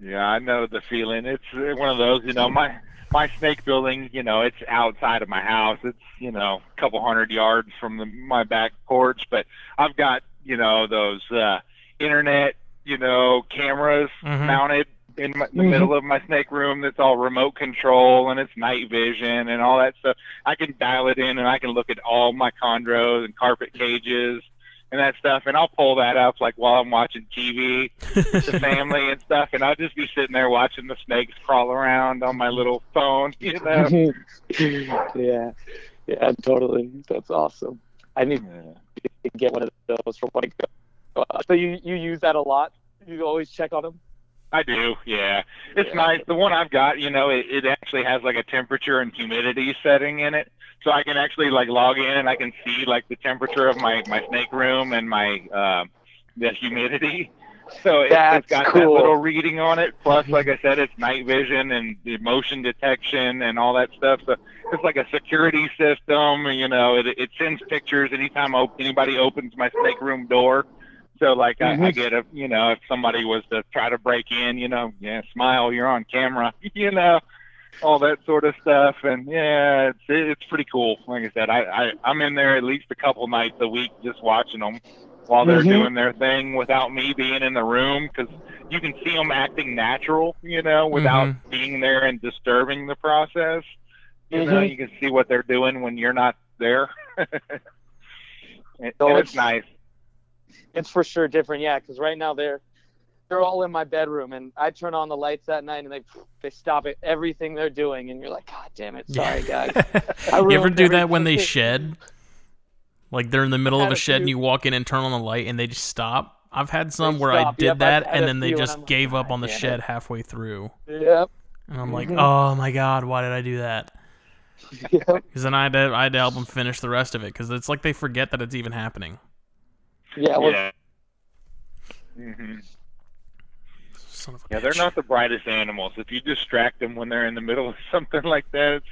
Yeah, I know the feeling. It's uh, one of those, you know, my my snake building, you know, it's outside of my house. It's, you know, a couple hundred yards from the, my back porch, but I've got, you know, those uh internet, you know, cameras Mhm. mounted in my, the Mhm. middle of my snake room that's all remote control and it's night vision and all that stuff. I can dial it in and I can look at all my chondros and carpet cages and that stuff and I'll pull that up like while I'm watching TV with the (laughs) family and stuff and I'll just be sitting there watching the snakes crawl around on my little phone, you (laughs) know. yeah, yeah, totally. That's awesome. I need to get one of those for I go. So you you use that a lot? You always check on them? I do, yeah. It's Yeah. nice. The one I've got, you know, it, it actually has like a temperature and humidity setting in it. So I can actually like log in and I can see like the temperature of my, my snake room and my uh, the humidity. So it, it's got that little reading on it. Plus, like I said, it's night vision and the motion detection and all that stuff. So it's like a security system. You know, it, it sends pictures anytime op- anybody opens my snake room door. So like I, I Mhm. get a, you know, if somebody was to try to break in, you know, yeah, smile, you're on camera, (laughs) you know. all that sort of stuff. And yeah, it's it's pretty cool. Like I said, I, I I'm in there at least a couple nights a week just watching them while they're Mhm. doing their thing without me being in the room because you can see them acting natural, you know, without Mhm. being there and disturbing the process. You know, Mhm. you can see what they're doing when you're not there. (laughs) and, So it's it's- nice. It's for sure different, yeah. Because right now they're they're all in my bedroom, and I turn on the lights that night, and they they stop it everything they're doing, and you're like, God damn it, sorry guys. (laughs) You ever do that when they shed? Like they're in the middle of a a shed and you walk in and turn on the light and they just stop. I've had some They where I did Yep, that and then they just like, gave up on the damn it." shed halfway through. Yep. And I'm like, Mhm. oh my god, why did I do that? (laughs) Yep. Because then I had, to, I had to help them finish the rest of it because it's like they forget that it's even happening. Yeah. Well, yeah. hmm Son of a Yeah, they're not the brightest animals. If you distract them when they're in the middle of (laughs) something like that, it's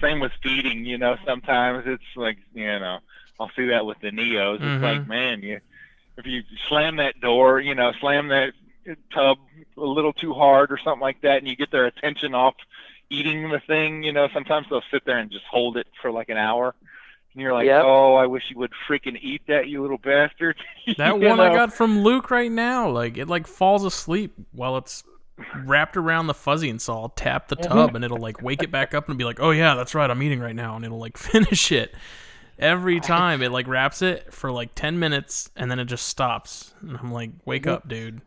same with feeding. You know, sometimes it's like you know, I'll see that with the neos. It's Mhm. like, man, you if you slam that door, you know, slam that tub a little too hard or something like that, and you get their attention off eating the thing. You know, sometimes they'll sit there and just hold it for like an hour. And you're like, Yep. oh, I wish you would freaking eat that, you little bastard. (laughs) That You one I got from Luc right now, like it like falls asleep while it's wrapped around the fuzzy and so I'll tap the mm-hmm. tub and it'll like wake it back up and be like, Oh yeah, that's right, I'm eating right now and it'll like (laughs) finish it. Every time it like wraps it for like ten minutes and then it just stops. And I'm like, Wake up, dude.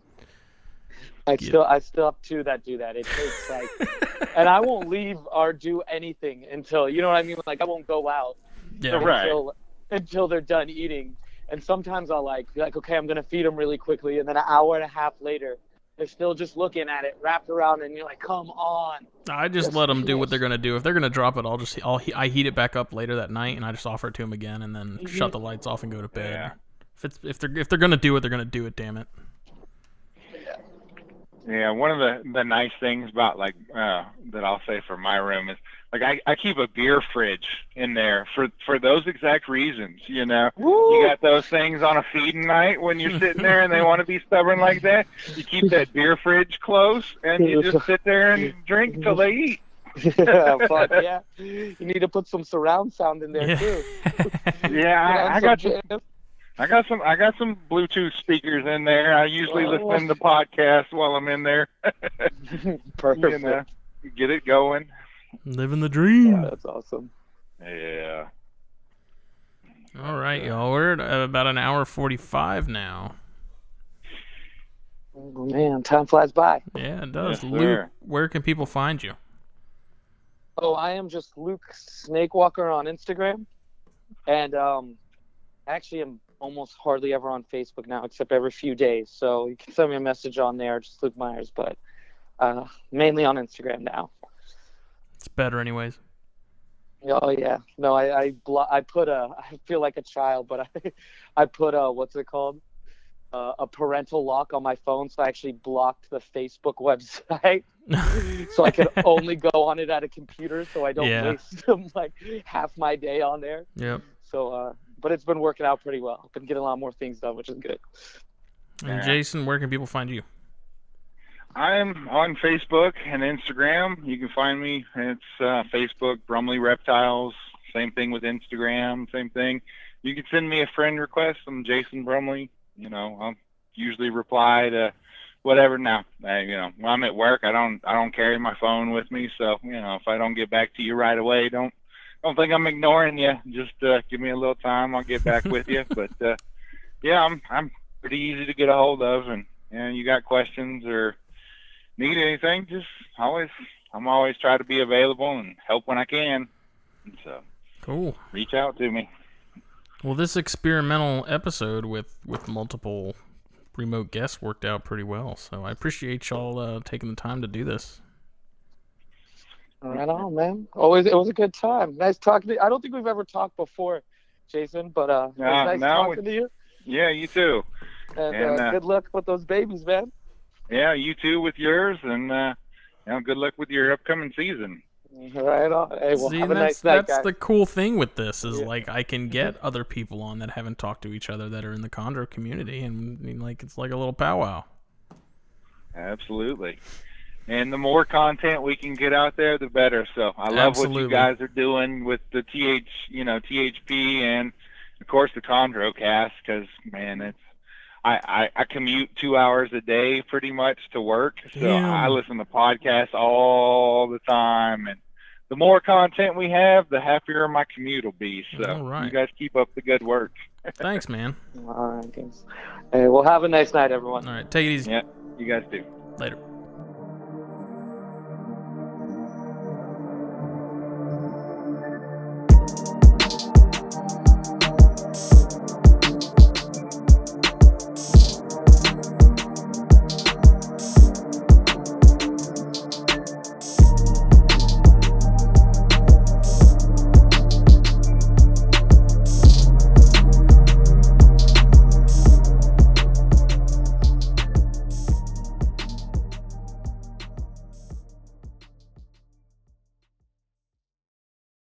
I Yeah. still I still have two that do that. It takes like, and I won't leave or do anything until you know what I mean. Like I won't go out Yeah. Right. until until they're done eating. And sometimes I'll like be like, okay, I'm gonna feed them really quickly, and then an hour and a half later, they're still just looking at it, wrapped around, and you're like, come on. I just Yes, let them do what they're gonna do. If they're gonna drop it, I'll just I'll I heat it back up later that night, and I just offer it to them again, and then Mhm. shut the lights off and go to bed. Yeah. If it's if they're if they're gonna do it, they're gonna do it. Damn it. Yeah, one of the the nice things about like uh that I'll say for my room is like I, I keep a beer fridge in there for for those exact reasons, you know. Woo! You got those things on a feeding night when you're sitting there and they want to be stubborn like that. You keep that beer fridge close and you just sit there and drink till they eat. yeah, (laughs) fuck (laughs) yeah. You need to put some surround sound in there Yeah. too. (laughs) Yeah, I, I got some, some I got some I got some Bluetooth speakers in there. I usually Oh. listen to podcasts while I'm in there. Perfect. you know, get it going. Living the dream. That's awesome. Yeah. All right, y'all. We're at about an hour forty-five now. Oh, man, time flies by. Yeah, it does. Yes, Luc, where can people find you? Oh, I am just Luke Snakewalker on Instagram, and um, actually, I'm almost hardly ever on Facebook now, except every few days. So you can send me a message on there, just Luc Myers, but uh, mainly on Instagram now. It's better, anyways. Oh yeah, no, I I, blo- I put a (laughs) I feel like a child, but I I put a what's it called uh, a parental lock on my phone, so I actually blocked the Facebook (laughs) website, (laughs) so I could only go on it at a computer, so I don't Yeah. waste like half my day on there. Yep. So, uh, but it's been working out pretty well. I've been getting a lot more things done, which is good. And Jason, where can people find you? I'm on Facebook and Instagram. You can find me. It's uh, Facebook, Brumley Reptiles. Same thing with Instagram. Same thing. You can send me a friend request. I'm Jason Brumley. You know, I'll usually reply to whatever. Now, I, you know, when I'm at work, I don't, I don't carry my phone with me. So, you know, if I don't get back to you right away, don't, don't think I'm ignoring you. Just uh, give me a little time. I'll get back with you. (laughs) But uh, yeah, I'm, I'm pretty easy to get a hold of. And, and you got questions or need anything, just always I'm always try to be available and help when I can. So Cool. reach out to me. Well, this experimental episode with with multiple remote guests worked out pretty well. So I appreciate y'all uh, taking the time to do this. Right on, man. Always, it was a good time. Nice talking to you. I don't think we've ever talked before, Jason, but uh, it was Uh, nice now talking to you. Yeah, you too. And, and, uh, uh, good luck with those babies, man. Yeah, you too with yours, and uh, you know, good luck with your upcoming season. Right on. Hey, well, See, have a that's nice night, that's guys. the cool thing with this is Yeah. like I can get other people on that haven't talked to each other that are in the chondro community, and I mean, like it's like a little powwow. Absolutely. and the more content we can get out there, the better. So I love what you guys are doing with the th, you know, THP and of course the Chondrocast because man, it's I, I I commute two hours a day pretty much to work, so Damn. I listen to podcasts all the time and. The more content we have, the happier my commute will be. So All right. you guys keep up the good work. (laughs) Thanks, man. All right, guys. Hey, well, have a nice night, everyone. All right, take it easy. Yeah, you guys do. Later.